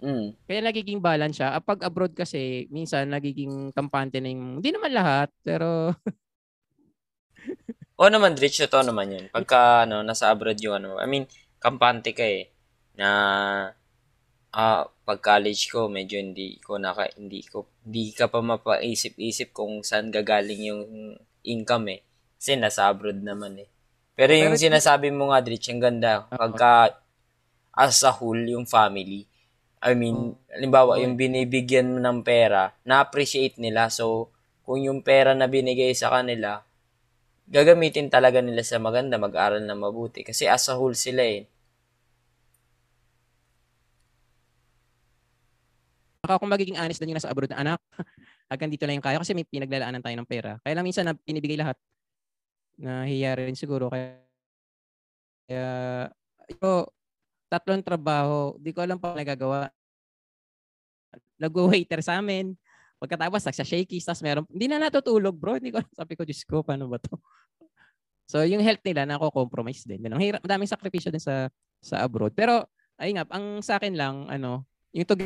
Mm. Kaya nagiging balance siya. Ah, Pag abroad kasi, minsan nagiging kampante na yung, hindi naman lahat, pero [LAUGHS] Oo naman, Rich, ito naman yun. Pagka, ano, nasa abroad yung ano, I mean, kampante ka eh, na, ah, pag college ko, medyo hindi ko naka, hindi ko, hindi ka pa mapaisip-isip kung saan gagaling yung income eh. Kasi nasa abroad naman eh. Pero yung Pero- sinasabi mo nga, Dritch, ang ganda. Pagka as a whole, yung family. I mean, halimbawa, yung binibigyan mo ng pera, na-appreciate nila. So, kung yung pera na binigay sa kanila, gagamitin talaga nila sa maganda, mag-aral na mabuti. Kasi as a whole sila eh. Baka kung magiging honest din yung nasa abroad na anak, [LAUGHS] hanggang dito lang yung kaya kasi may pinaglalaanan tayo ng pera. Kaya lang minsan na pinibigay lahat na hiya rin siguro. Kaya, kaya ito, tatlong trabaho, di ko alam pa nagagawa. Nag-waiter sa amin. Pagkatapos, nagsha-shakies, tapos meron, hindi na natutulog, bro. Hindi ko, sabi ko, Diyos ko, paano ba to? [LAUGHS] So, yung health nila, nako-compromise din. Ang hirap, madaming sakripisyo din sa sa abroad. Pero, ayun nga, ang sa akin lang, ano, yung to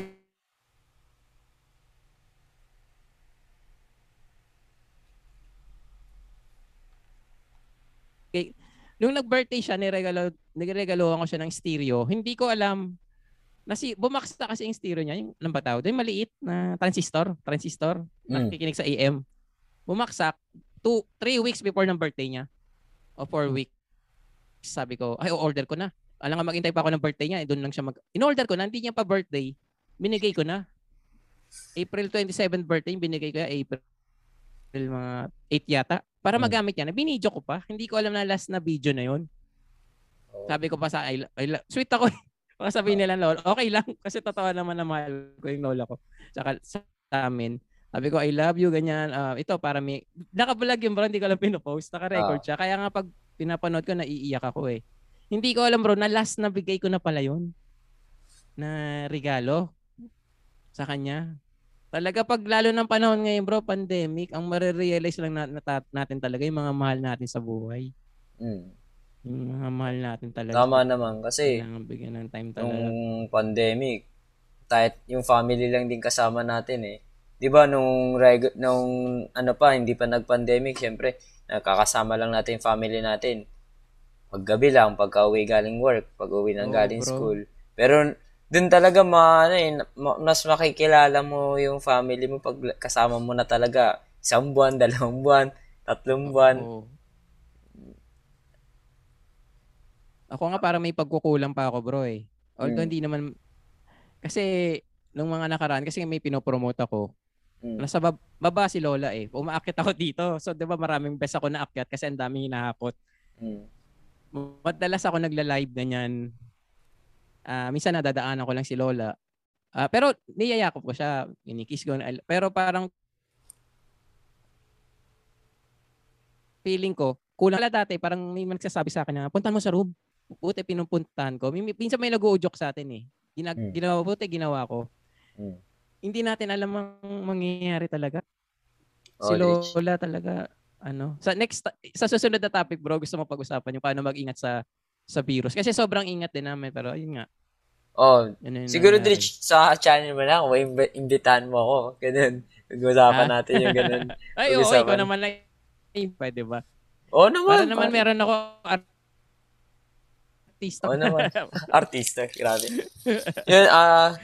Nung nag-birthday siya, niregalo, niregaloan ko siya ng stereo. Hindi ko alam, nasi, bumaksta kasi yung stereo niya, yung, ano ba tawag? Yung maliit na transistor, transistor, Mm. nakikinig sa AM. Bumaksak, two, three weeks before ng birthday niya. O four weeks. Sabi ko, ay, order ko na. Alam nga, maghintay pa ako ng birthday niya. eh, Doon lang siya mag... In-order ko na, hindi niya pa birthday. Binigay ko na. April 27 birthday, binigay ko ya April mga 8 yata. Para Mm. magamit niya. Na binidyo ko pa. Hindi ko alam na last na video na yon. Oh. Sabi ko pa sa I, I, sweet ako. [LAUGHS] Baka sabihin nila lola, okay lang [LAUGHS] kasi totoo naman na mahal ko yung lola ko. Tsaka sa amin. Sabi ko, I love you, ganyan. Ah, ito, para may... Nakabulag yung bro, hindi ko lang pinopost. Naka-record siya. Kaya nga pag pinapanood ko, naiiyak ako eh. Hindi ko alam bro, na last na bigay ko na pala yun. Na regalo sa kanya. Talaga pag lalo ng panahon ngayon bro, pandemic, ang marirealize lang na, nata- natin talaga yung mga mahal natin sa buhay. Mm. Yung mga mahal natin talaga. Tama naman kasi Kailangan bigyan ng time talaga. nung pandemic, kahit yung family lang din kasama natin eh. 'Di ba nung reg- nung ano pa hindi pa nag-pandemic, syempre nakakasama lang natin yung family natin. Paggabi lang, pagka-uwi galing work, pag-uwi ng Oo, galing bro. school. Pero dun talaga ma, ano, eh, ma- mas makikilala mo yung family mo pag kasama mo na talaga isang buwan, dalawang buwan, tatlong buwan. Oo. Ako nga para may pagkukulang pa ako bro eh. Although Mm. hindi naman, kasi nung mga nakaraan, kasi may pinopromote ako, Mm. nasa bab- baba si Lola eh. Umaakit ako dito. So 'di ba maraming beses ako naakyat kasi ang daming hinahakot. Mm. Madalas ako nagla-live ganyan. Ah, minsan nadadaanan ko lang si Lola. Ah, pero niyayakap ko siya, inikiss ko. na- Pero parang feeling ko, kulang pala dati, parang may nagsasabi sa akin na, puntahan mo sa room. Buti pinupuntahan ko. Minsan may nag-uujok sa atin eh. Ginag- Mm. Ginawa, buti ginawa ko. Mm. Hindi natin alam ang mangyayari talaga. Si Oh. Lola talaga, ano. Sa next, sa susunod na topic bro, gusto mo pag-usapan yung paano mag-ingat sa sa virus. Kasi sobrang ingat din namin, pero ayun nga. Oh, Yun yung Siguro, nangyari. Dritch, sa channel mo lang, may imbi- imbitahan mo ako. Ganun. Pag-usapan Ah? natin yung ganun. [LAUGHS] Ay, oo, pag-usapan. ikaw naman lang. Eh, pwede ba? Oo naman. Para naman meron ako artista. Oo naman. [LAUGHS] Artista, grabe. yun, ah,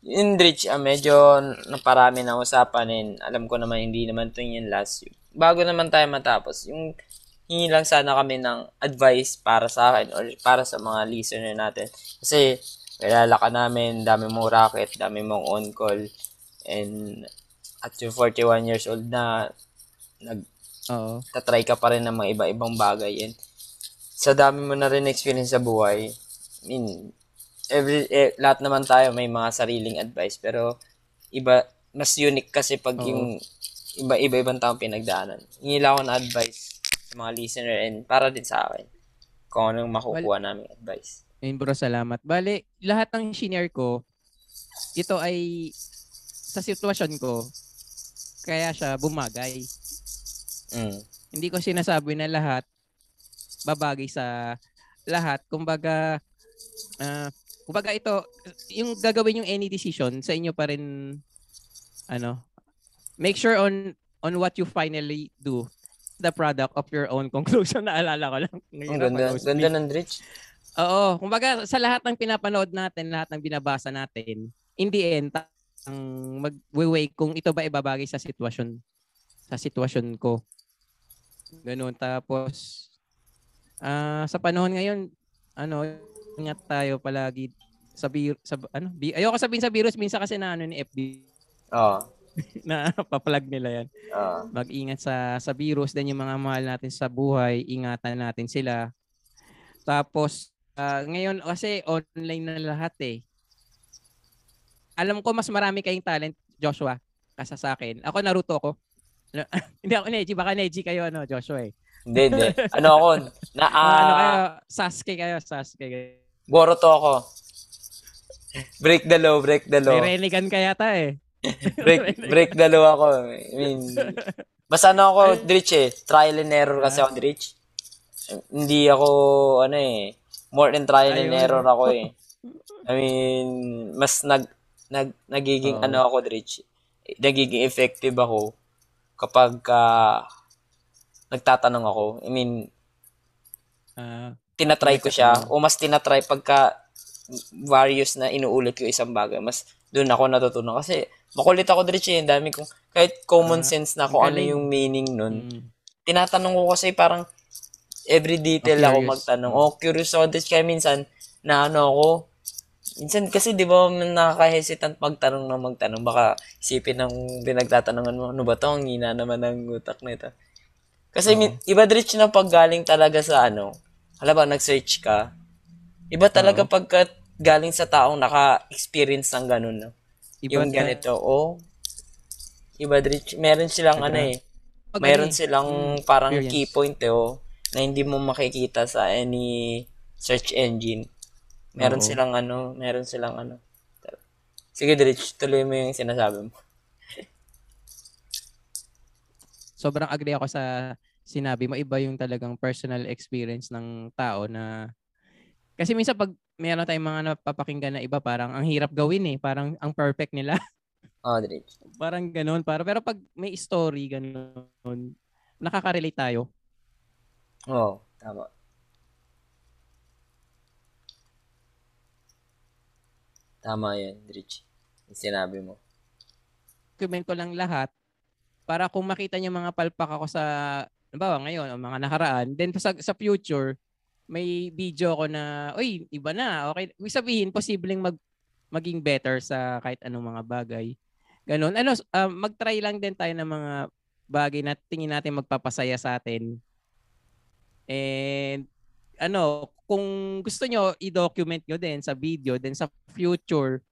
yun, Dritch, ah, medyo naparami na usapan and alam ko naman hindi naman ito yung last. Bago naman tayo matapos, yung hingi lang sana kami ng advice para sa akin or para sa mga listener natin. Kasi, kilala ka namin, dami mong racket, dami mong on-call, and at yung 41 years old na, nag, Oo. tatry ka pa rin ng mga iba-ibang bagay. And sa dami mo na rin experience sa buhay, I mean, every, eh, lahat naman tayo may mga sariling advice, pero iba, mas unique kasi pag Oo. yung iba-iba-ibang taong pinagdaanan. Hingi lang ako ng advice sa mga listener and para din sa akin kung anong makukuha naming advice. Ayun bro, salamat. Bale, lahat ng shinare ko, ito ay sa sitwasyon ko, kaya siya bumagay. Mm. Hindi ko sinasabi na lahat babagay sa lahat. Kumbaga, ah, kumbaga ito, yung gagawin yung any decision, sa inyo pa rin, ano, make sure on on what you finally do the product of your own conclusion. [LAUGHS] Naalala ko lang. Ang Ngayon ganda, ako, ganda ng Rich. Oo, kumbaga sa lahat ng pinapanood natin, lahat ng binabasa natin, in the end, ang mag-weigh kung ito ba ibabagay sa sitwasyon sa sitwasyon ko. Ganun. Tapos, ah sa panahon ngayon, ano, ingat tayo palagi sa, bir, sa ano, bi, ayoko sabihin sa virus, minsan kasi na ano ni FB Oo. [LAUGHS] na papalag nila yan. Oo. Mag-ingat sa sa virus, then yung mga mahal natin sa buhay, ingatan natin sila. Tapos, ah, ngayon kasi online na lahat eh. Alam ko mas marami kayong talent, Joshua, kasa sa akin. Ako Naruto ako. [LAUGHS] Hindi ako Neji, baka Neji kayo ano, Joshua eh. Hindi, hindi. Ano ako? Na, Mga [LAUGHS] ano kayo, ah, Sasuke kayo, Sasuke kayo. Boruto ako. Break the law, break the law. May Renigan ka yata eh. [LAUGHS] break, break the law ako. I mean, mas ano ako, [LAUGHS] Dritch eh. Trial and error kasi ako, Dritch. Hindi ako, ano eh, more than trial and Ayun. error ako eh. [LAUGHS] I mean, mas nag, nag, nagiging Oo. ano ako, Dritch. Nagiging effective ako kapag ka nagtatanong ako. I mean, Ah, tinatry ko siya o mas tinatry pagka various na inuulit ko isang bagay mas doon ako natutunan kasi makulit ako diretso eh dami kong kahit common Ah, sense na kung ano yung meaning nun. Mm. tinatanong ko kasi parang every detail ako magtanong. Oh curious ako Dritch. kaya minsan na ano ako. Minsan kasi di ba nakaka-hesitant magtanong na magtanong. Baka isipin ng pinagtatanungan mo ano ba to? Ang hina naman ng utak na ito. Kasi min- iba diretso na pag galing talaga sa ano, hala ba, nag-search ka, iba talaga pagka galing sa taong naka-experience ng ganun. No? Iba yung na- ganito, oh, iba diretso, meron silang ano eh, Pag meron ano eh, silang parang experience. key point eh, oh, na hindi mo makikita sa any search engine. Meron Oo. silang ano, meron silang ano. Sige, Dritch, tuloy mo yung sinasabi mo. [LAUGHS] sobrang agree ako sa sinabi mo. Iba yung talagang personal experience ng tao na kasi minsan pag meron tayong mga napapakinggan na iba, parang ang hirap gawin eh. Parang ang perfect nila. [LAUGHS] Oh, Dritch. parang ganun. Para, pero pag may story, ganun, nakaka-relate tayo. Oo, oh, tama. Tama yan, Dritch. Yung sinabi mo. Document ko lang lahat para kung makita niyo mga palpak ako sa, halimbawa ngayon, o mga nakaraan, then sa, sa future, may video ko na, uy, iba na, okay. Ibig sabihin, posibleng mag, maging better sa kahit anong mga bagay. Ganun. Ano, um, mag-try lang din tayo ng mga bagay na tingin natin magpapasaya sa atin. And ano, kung gusto nyo, i-document nyo din sa video, then sa future,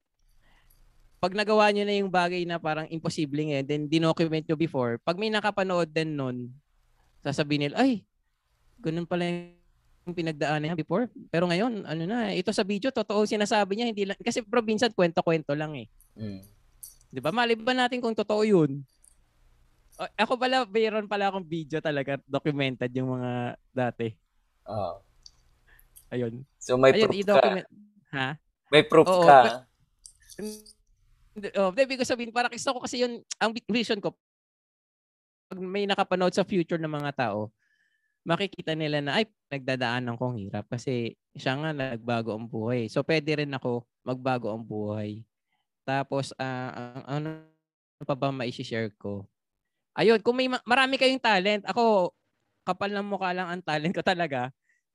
pag nagawa nyo na yung bagay na parang imposible ngayon, then dinocument nyo before, pag may nakapanood din nun, sasabihin nila, ay, ganun pala yung pinagdaanan niya before. Pero ngayon, ano na, ito sa video, totoo sinasabi niya, hindi lang, kasi bro, minsan kwento-kwento lang eh. Mm. Di ba? Maliban natin kung totoo yun. O, Ako pala, mayroon pala akong video talaga, documented yung mga dati. Oo. Ayun. So, may Ayun, proof ka. i-document. Ha? May proof Oo, ka. Hindi, Oh, ibig ko sabihin, para gusto ko kasi yun, ang vi- vision ko, pag may nakapanood sa future ng mga tao, makikita nila na, ay, nagdadaanan kong hirap kasi siya nga nagbago ang buhay. So, pwede rin ako magbago ang buhay. Tapos, ah, ang ano pa ba maisi-share ko? Ayun, kung may ma- marami kayong talent, ako, kapal ng mukha lang ang talent ko talaga.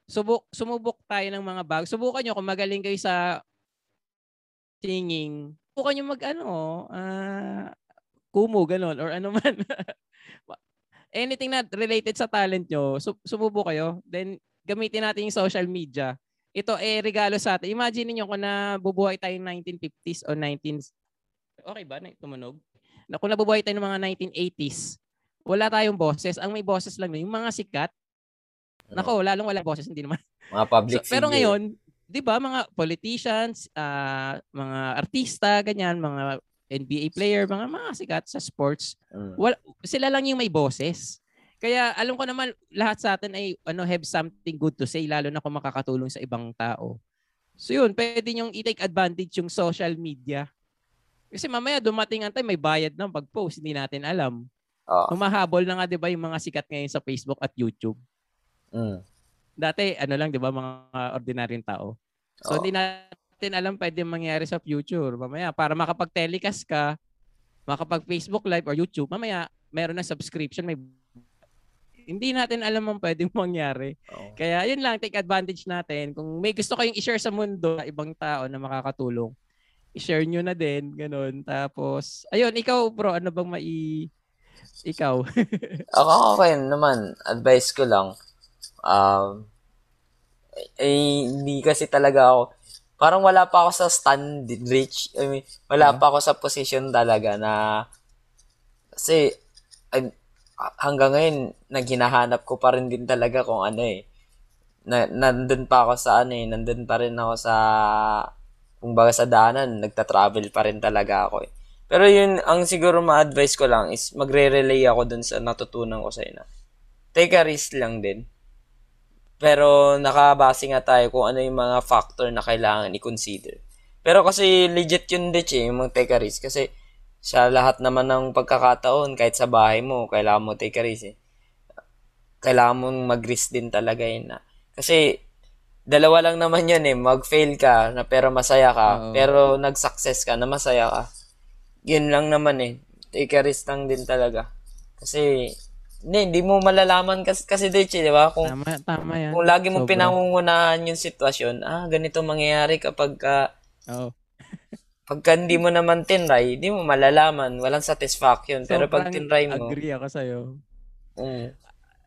Subuk, sumubok tayo ng mga bago. Subukan nyo kung magaling kayo sa singing. Subukan nyo mag ano, ah, kumu, ganun, or ano man. [LAUGHS] Anything na related sa talent nyo, su- sumubo kayo. Then, gamitin natin yung social media. Ito eh regalo sa atin. Imagine niyo kung nabubuhay tayo 1950s o 19 Okay ba? Na tumunog? Na kung nabubuhay tayo ng mga 1980s, wala tayong boses. Ang may boses lang yung mga sikat. Nako, lalong wala boses, hindi naman. Mga public So, pero ngayon, 'di ba, mga politicians, ah, mga artista, ganyan, mga NBA player, mga mga sikat sa sports, Mm. wala, sila lang yung may boses. Kaya alam ko naman lahat sa atin ay ano have something good to say lalo na kung makakatulong sa ibang tao. So yun, pwede niyong i-take advantage yung social media. Kasi mamaya dumating ang time may bayad na pag-post, hindi natin alam. Humahabol na nga 'di ba yung mga sikat ngayon sa Facebook at YouTube. Mm. Dati ano lang 'di ba mga ordinaryong tao. So Oo. hindi natin alam pwede mangyari sa future. Mamaya para makapag-telecast ka, makapag Facebook Live or YouTube, mamaya meron na subscription, may Hindi natin alam ang pwedeng [LAUGHS] mangyari. Oo. Kaya yun lang, take advantage natin. Kung may gusto kayong i-share sa mundo na ibang tao na makakatulong, i-share nyo na din, ganun. Tapos, ayun, ikaw bro, ano bang mai... Ikaw. [LAUGHS] Ako okay naman. Advice ko lang. Um, eh, hindi kasi talaga ako, parang wala pa ako sa stand reach. I mean, wala Ah. pa ako sa position talaga na, kasi, ay, hanggang ngayon, naghinahanap ko pa rin din talaga kung ano eh. Na, nandun pa ako sa ano eh, nandun pa rin ako sa, kumbaga sa daanan, nagta-travel pa rin talaga ako eh. Pero yun, ang siguro ma-advise ko lang is magre-relay ako dun sa natutunan ko sa ina. Take a risk lang din. Pero nakabase nga tayo kung ano yung mga factor na kailangan i-consider. Pero kasi legit yun ditch eh, yung mga take a risk. Kasi sa lahat naman ng pagkakataon, kahit sa bahay mo, kailangan mo take a risk eh. Kailangan mong mag-risk din talaga yun na. Kasi dalawa lang naman yun eh, mag-fail ka na pero masaya ka, Oo. pero nag-success ka na masaya ka. Yun lang naman eh. Take a risk lang din talaga. Kasi, hindi, hindi mo malalaman kasi, kasi Ditch, eh, di ba? Kung, tama, tama yan. kung lagi mo Sobra. pinangungunahan yung sitwasyon, ah, ganito mangyayari kapag ka, Oo. pagka hindi mo naman tinry, hindi mo malalaman. Walang satisfaction. Pero pag tinry mo, Agree ako sa'yo. mm,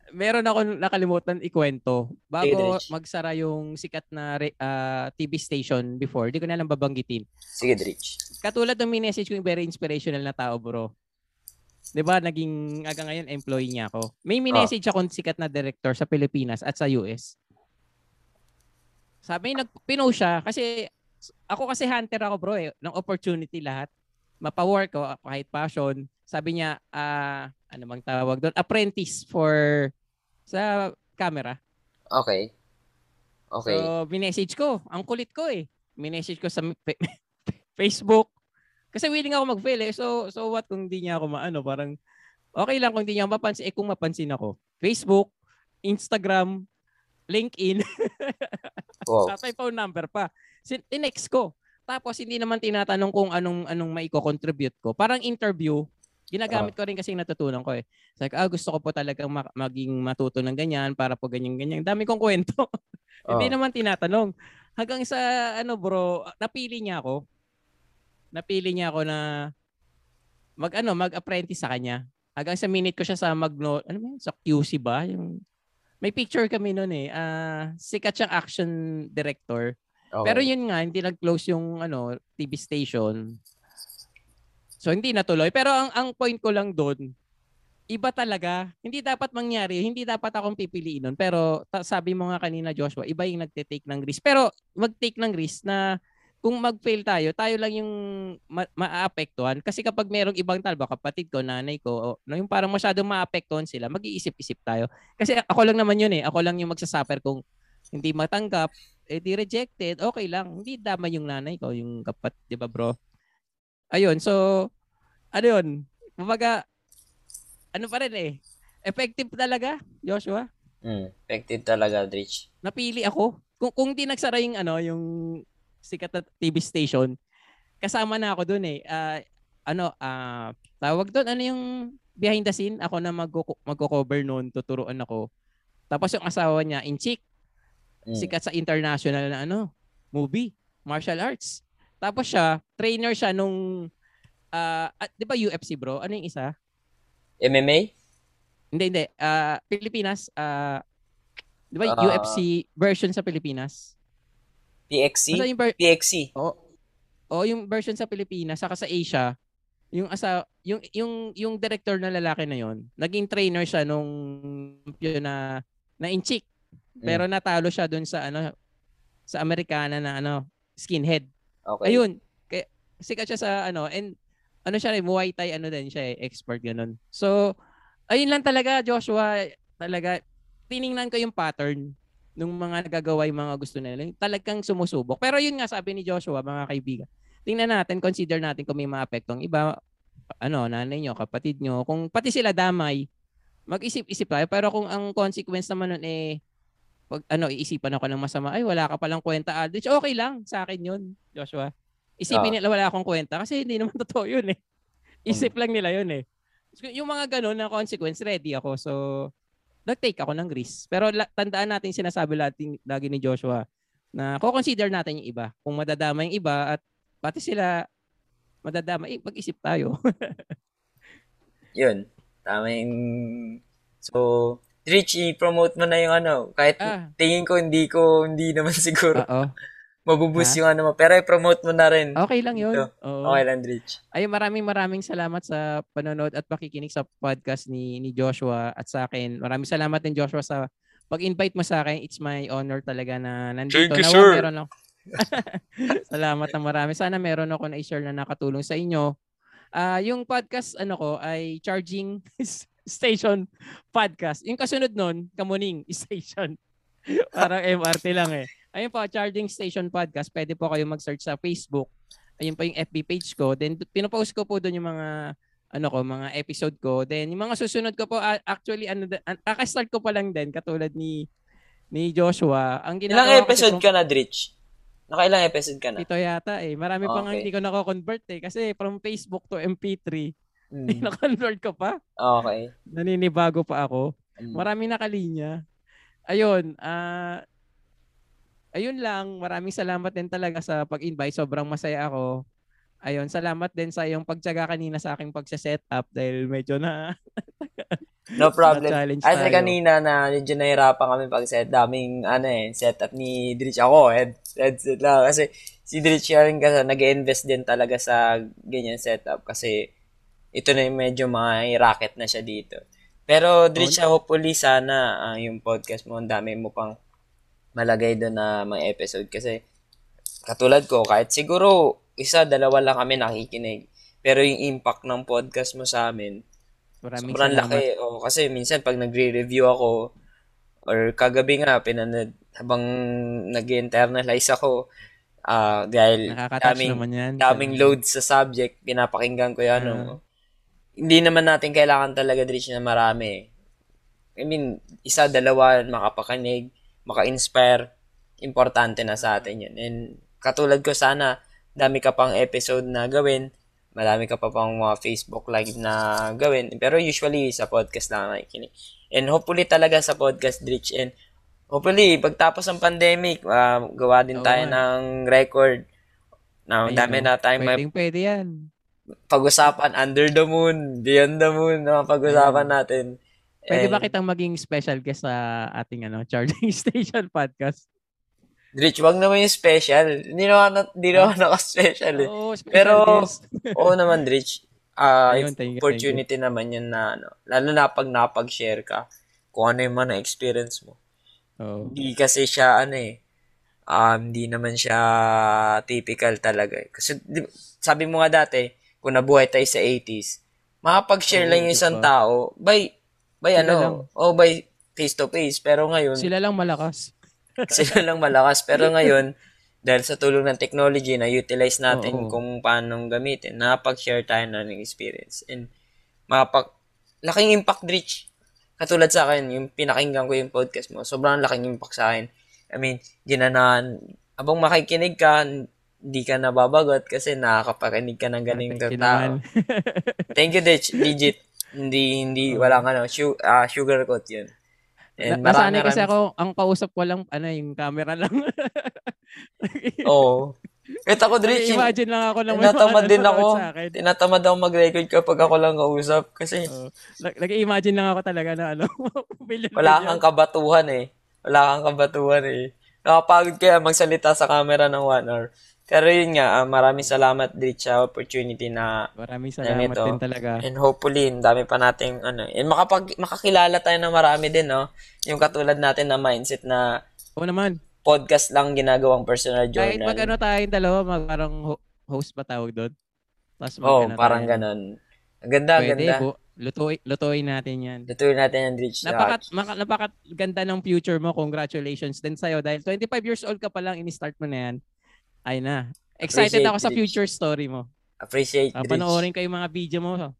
Meron ako nakalimutan ikwento. Sige, Bago Dredge. magsara yung sikat na re- ah, TV station before, di ko na lang babanggitin. sige, Dritch. Katulad ng minessage ko yung very inspirational na tao, bro. 'Di ba naging aga ngayon employee niya ako. May minessage akong sikat na director sa Pilipinas at sa US. Sabi nag pinost siya kasi ako kasi hunter ako, bro, eh, ng opportunity lahat. Mapa-work ko kahit passion. Sabi niya, ah, ano bang tawag doon? Apprentice for sa camera. Okay. Okay. So, minessage ko. Ang kulit ko eh. Minessage ko sa fa- [LAUGHS] Facebook. Kasi willing ako mag-fail eh. So, so what kung di niya ako maano? Parang, okay lang kung di niya mapansin. Eh kung mapansin ako. Facebook, Instagram, LinkedIn, [LAUGHS] wow. tatay phone number pa. Sin- Tinext ko. Tapos hindi naman tinatanong kung anong anong maiko-contribute ko. Parang interview, ginagamit ko rin kasi yung natutunan ko eh. It's like, ah, gusto ko po talagang ma- maging matuto ng ganyan para po ganyan-ganyan. Dami kong kwento. [LAUGHS] Hindi Oh. naman tinatanong. Hanggang sa ano bro, napili niya ako. Napili niya ako na mag ano, mag-apprentice sa kanya. Hanggang sa minute ko siya sa Magno, ano ba yun? Sa QC ba? Yung may picture kami noon eh. Ah, sikat siyang action director. Okay. Pero yun nga, hindi nag-close yung ano, TV station. So hindi natuloy. Pero ang ang point ko lang doon, iba talaga. Hindi dapat mangyari. Hindi dapat akong pipiliin nun. Pero ta- sabi mo nga kanina Joshua, iba yung nagte-take ng risk. Pero mag-take ng risk na kung mag-fail tayo, tayo lang yung ma- maaapektuhan. Kasi kapag merong ibang tao, baka kapatid ko, nanay ko, o, no, yung parang masyadong maapektuhan sila, mag-iisip-isip tayo. Kasi ako lang naman yun eh. Ako lang yung magsasuffer kung hindi matanggap, eh di rejected, okay lang. Hindi dama yung nanay ko, yung kapat, di ba bro? Ayun, so, ano yun? Kumbaga, ano pa rin eh, effective talaga, Joshua. Mm, effective talaga, Dritch. Napili ako. Kung, kung di nagsara yung, ano, yung sikat na TV station, kasama na ako dun eh. Ah, ano, ah, tawag doon, ano yung behind the scene? Ako na magko- magko-cover noon, tuturuan ako. Tapos yung asawa niya, in chick, Mm. sikat sa international na ano, movie, martial arts. Tapos siya, trainer siya nung ah, at 'di ba UFC bro? Ano yung isa? MMA? Hindi hindi, ah Pilipinas, ah 'di ba Ah. UFC version sa Pilipinas? PXC? Basta yung ver- PXC. o yung version sa Pilipinas saka sa Asia, yung asa yung yung yung director na lalaki na yon, naging trainer siya nung yun na na in chick. Pero natalo siya dun sa ano sa Amerikana na ano skinhead. Okay. Ayun. Kaya sikat siya sa ano and ano siya, eh, Muay Thai ano din siya, eh, expert ganun. So, ayun lang talaga Joshua, talaga tiningnan ko yung pattern nung mga nagagawa yung mga gusto nila. Talagang sumusubok. Pero yun nga sabi ni Joshua, mga kaibigan. Tingnan natin, consider natin kung may maapektong iba, ano, nanay nyo, kapatid nyo. Kung pati sila damay, mag-isip-isip tayo. Pero kung ang consequence naman nun eh, pag ano, iisipan ako ng masama, ay wala ka palang kwenta Aldrich, okay lang sa akin yun, Joshua. Isipin Ah. nila wala akong kwenta kasi hindi naman [LAUGHS] totoo yun eh. Isip lang nila yun eh. Yung mga ganun na consequence, ready ako. So, nag-take ako ng risk. Pero la, tandaan natin sinasabi lagi, lagi ni Joshua na ko-consider natin yung iba. Kung madadama yung iba at pati sila madadama, eh, mag-isip tayo. [LAUGHS] Yun. Tama yung... So, Rich, i-promote mo na yung ano. Kahit Ah. tingin ko, hindi ko, hindi naman siguro Oo. Mabubus Ha? yung ano mo. Pero i-promote mo na rin. Okay lang yun. Ito. Oo. Okay lang, Rich. Ay, maraming maraming salamat sa panonood at pakikinig sa podcast ni ni Joshua at sa akin. Maraming salamat din Joshua sa pag-invite mo sa akin. It's my honor talaga na nandito. Thank you, Nawa sir. Meron ako. [LAUGHS] salamat na marami. Sana meron ako na i-share na nakatulong sa inyo. Ah, yung podcast ano ko ay Charging [LAUGHS] Station Podcast. Yung kasunod nun, Kamuning Station. [LAUGHS] Parang MRT lang eh. Ayun po, Charging Station Podcast. Pwede po kayo mag-search sa Facebook. Ayun po yung FB page ko. Then pinopost ko po doon yung mga ano ko, mga episode ko. Then yung mga susunod ko po actually ano kaka-start ko pa lang din katulad ni ni Joshua. Ang ginagawa Ilang episode ka na, Rich? Nakailang episode ka na? Ito yata eh. Marami pa nga Okay. hindi ko nako-convert eh kasi from Facebook to MP3, [LAUGHS] Mm. na-convert ko pa. Okay. Naninibago pa ako. Mm. Maraming nakalinya. Ayun, ah ayun lang. Maraming salamat din talaga sa pag-invite. Sobrang masaya ako. Ayun, salamat din sa iyong pagtyaga kanina sa aking pagse-setup dahil medyo na [LAUGHS] No problem. As tayo. kanina na medyo nahirapan kami pag set daming ano eh, setup ni Dritch. Ako, head, headset lang. Kasi si Dritch rin kasi nag-invest din talaga sa ganyan setup kasi ito na yung medyo may racket na siya dito. Pero Dritch, hopefully sana ah, yung podcast mo, ang dami mo pang malagay doon na mga episode kasi katulad ko, kahit siguro isa, dalawa lang kami nakikinig. Pero yung impact ng podcast mo sa amin, Maraming Sobrang salamat. laki. Oh, kasi minsan pag nagre-review ako or kagabi nga pinanood habang nag-internalize ako ah dahil daming, naman yan. daming load sa subject, pinapakinggan ko yan. ano. Hindi naman natin kailangan talaga Dritch na marami. I mean, isa, dalawa, makapakinig, maka-inspire, importante na sa atin yun. And katulad ko sana, dami ka pang episode na gawin, marami ka pa pang mga Facebook live na gawin. Pero usually, sa podcast lang nakikinig. And hopefully talaga sa podcast, Dritch. And hopefully, pagtapos ng pandemic, ah, gawa din tayo nga. ng record. Na Ayun, dami na tayong may Pwedeng pwede yan. pag-usapan under the moon, beyond the moon, mga pag-usapan natin. Pwede And, ba kitang maging special guest sa ating ano charging [LAUGHS] station podcast? Rich, wag naman yung special. Hindi naman, hindi naman naka-special eh. Oo, special Pero-. [LAUGHS] Oo naman, Rich. Ah, Ayun, thank you, opportunity naman yun na, ano, lalo na pag napag-share ka, kung ano yung mga experience mo. Oo. Hindi kasi siya, ano eh, um, hindi naman siya typical talaga eh. Kasi, di, sabi mo nga dati, kung nabuhay tayo sa 80s, makapag-share Oo, lang yung isang ba? tao, by, by Sila ano, lang. o by face to face. Pero ngayon, Sila lang malakas. [LAUGHS] sila lang malakas. Pero ngayon, [LAUGHS] dahil sa tulong ng technology, na-utilize natin Oo. kung paano gamitin, nakapag-share tayo na ng experience. And, makapag, laking impact, Rich. Katulad sa akin, yung pinakinggan ko yung podcast mo, sobrang laking impact sa akin. I mean, ginanahan, abang makikinig ka, hindi ka nababagot kasi nakakapakinig ka ng you tao. Thank you, Rich. Legit. [LAUGHS] Hindi, hindi, walang ano, su- ah, sugarcoat yun. Na, marami- nasanay kasi marami- ako, ang kausap ko lang, ano, yung camera lang. [LAUGHS] Oo. Kahit ako, Rich, imagine lang ako na may Tinatamad din ako. Tinatamad ako mag-record kapag ako lang kausap. Kasi. Nag- Nag-imagine lang ako talaga na ano, [LAUGHS] billion wala kang kabatuhan eh. Wala kang kabatuhan eh. Nakapagod kaya magsalita sa camera ng one hour. Pero yun nga, ah, maraming salamat Rich sa opportunity na Maraming salamat ito. din talaga. and hopefully, ang dami pa nating ano, and makapag, makakilala tayo ng marami din, no? Yung katulad natin na mindset na Oo naman. podcast lang ginagawang personal Kahit journal. mag ano tayong dalawa, mag parang ho- host ba tawag doon? Tapos mag- Oo, ano parang tayo. ganon. Ang ganda, Pwede, ganda. bu- lutuin, lutuin natin yan. Lutuin natin yung Rich. Napaka, maka, napaka ganda ng future mo. Congratulations din sa'yo. Dahil 25 years old ka pa lang, ini-start mo na yan. Ay na. Excited Appreciate ako sa future story mo. Appreciate Uh, Rich. panoorin ko yung mga video mo.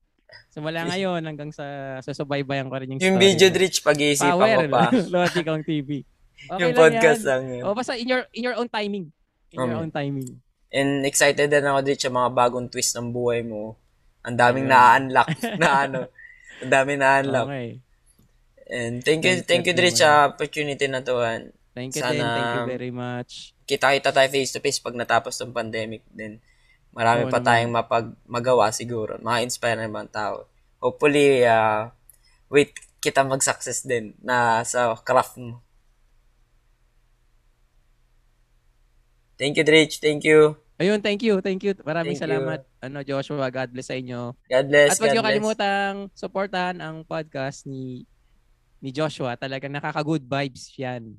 Simula ngayon hanggang sa susubaybayan ko rin yung, Yung story video, mo. Rich, pag-iisipan Power, ko pa. Lodi kang TV. Okay yung lang podcast yan. lang yun. O basta in your in your own timing. In your Um, own timing. And excited din ako dito sa mga bagong twist ng buhay mo. Ang daming Ayun. na-unlock [LAUGHS] na ano. Ang daming na-unlock. Okay. And thank you, Thank thank you naman. sa opportunity na to. and Thank you Sana- din. Thank you very much. Kita-kita tayo face-to-face pag natapos ng pandemic din. Marami Oo pa naman. tayong mapag magawa siguro. Maka-inspire ng ibang tao. Hopefully, uh, wait kita mag-success din na sa craft mo. Thank you, Dritch. Thank you. Ayun, thank you. Thank you. Maraming Thank you. salamat. Ano, Joshua, God bless sa inyo. God bless. At huwag niyo kalimutang supportahan ang podcast ni ni Joshua. Talagang nakaka-good vibes yan.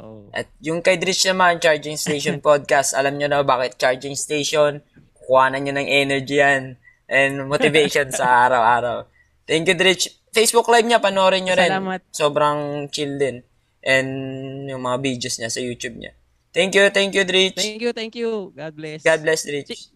Oo. At yung kay Dritch naman, Charging Station [LAUGHS] Podcast, alam nyo na bakit Charging Station, kuhanan nyo ng energy yan and motivation [LAUGHS] sa araw-araw. Thank you, Dritch. Facebook Live niya, panoorin nyo rin. Salamat. Sobrang chill din. And yung mga videos niya sa YouTube niya. Thank you, thank you, Dritch. Thank you, thank you. God bless. God bless, Dritch.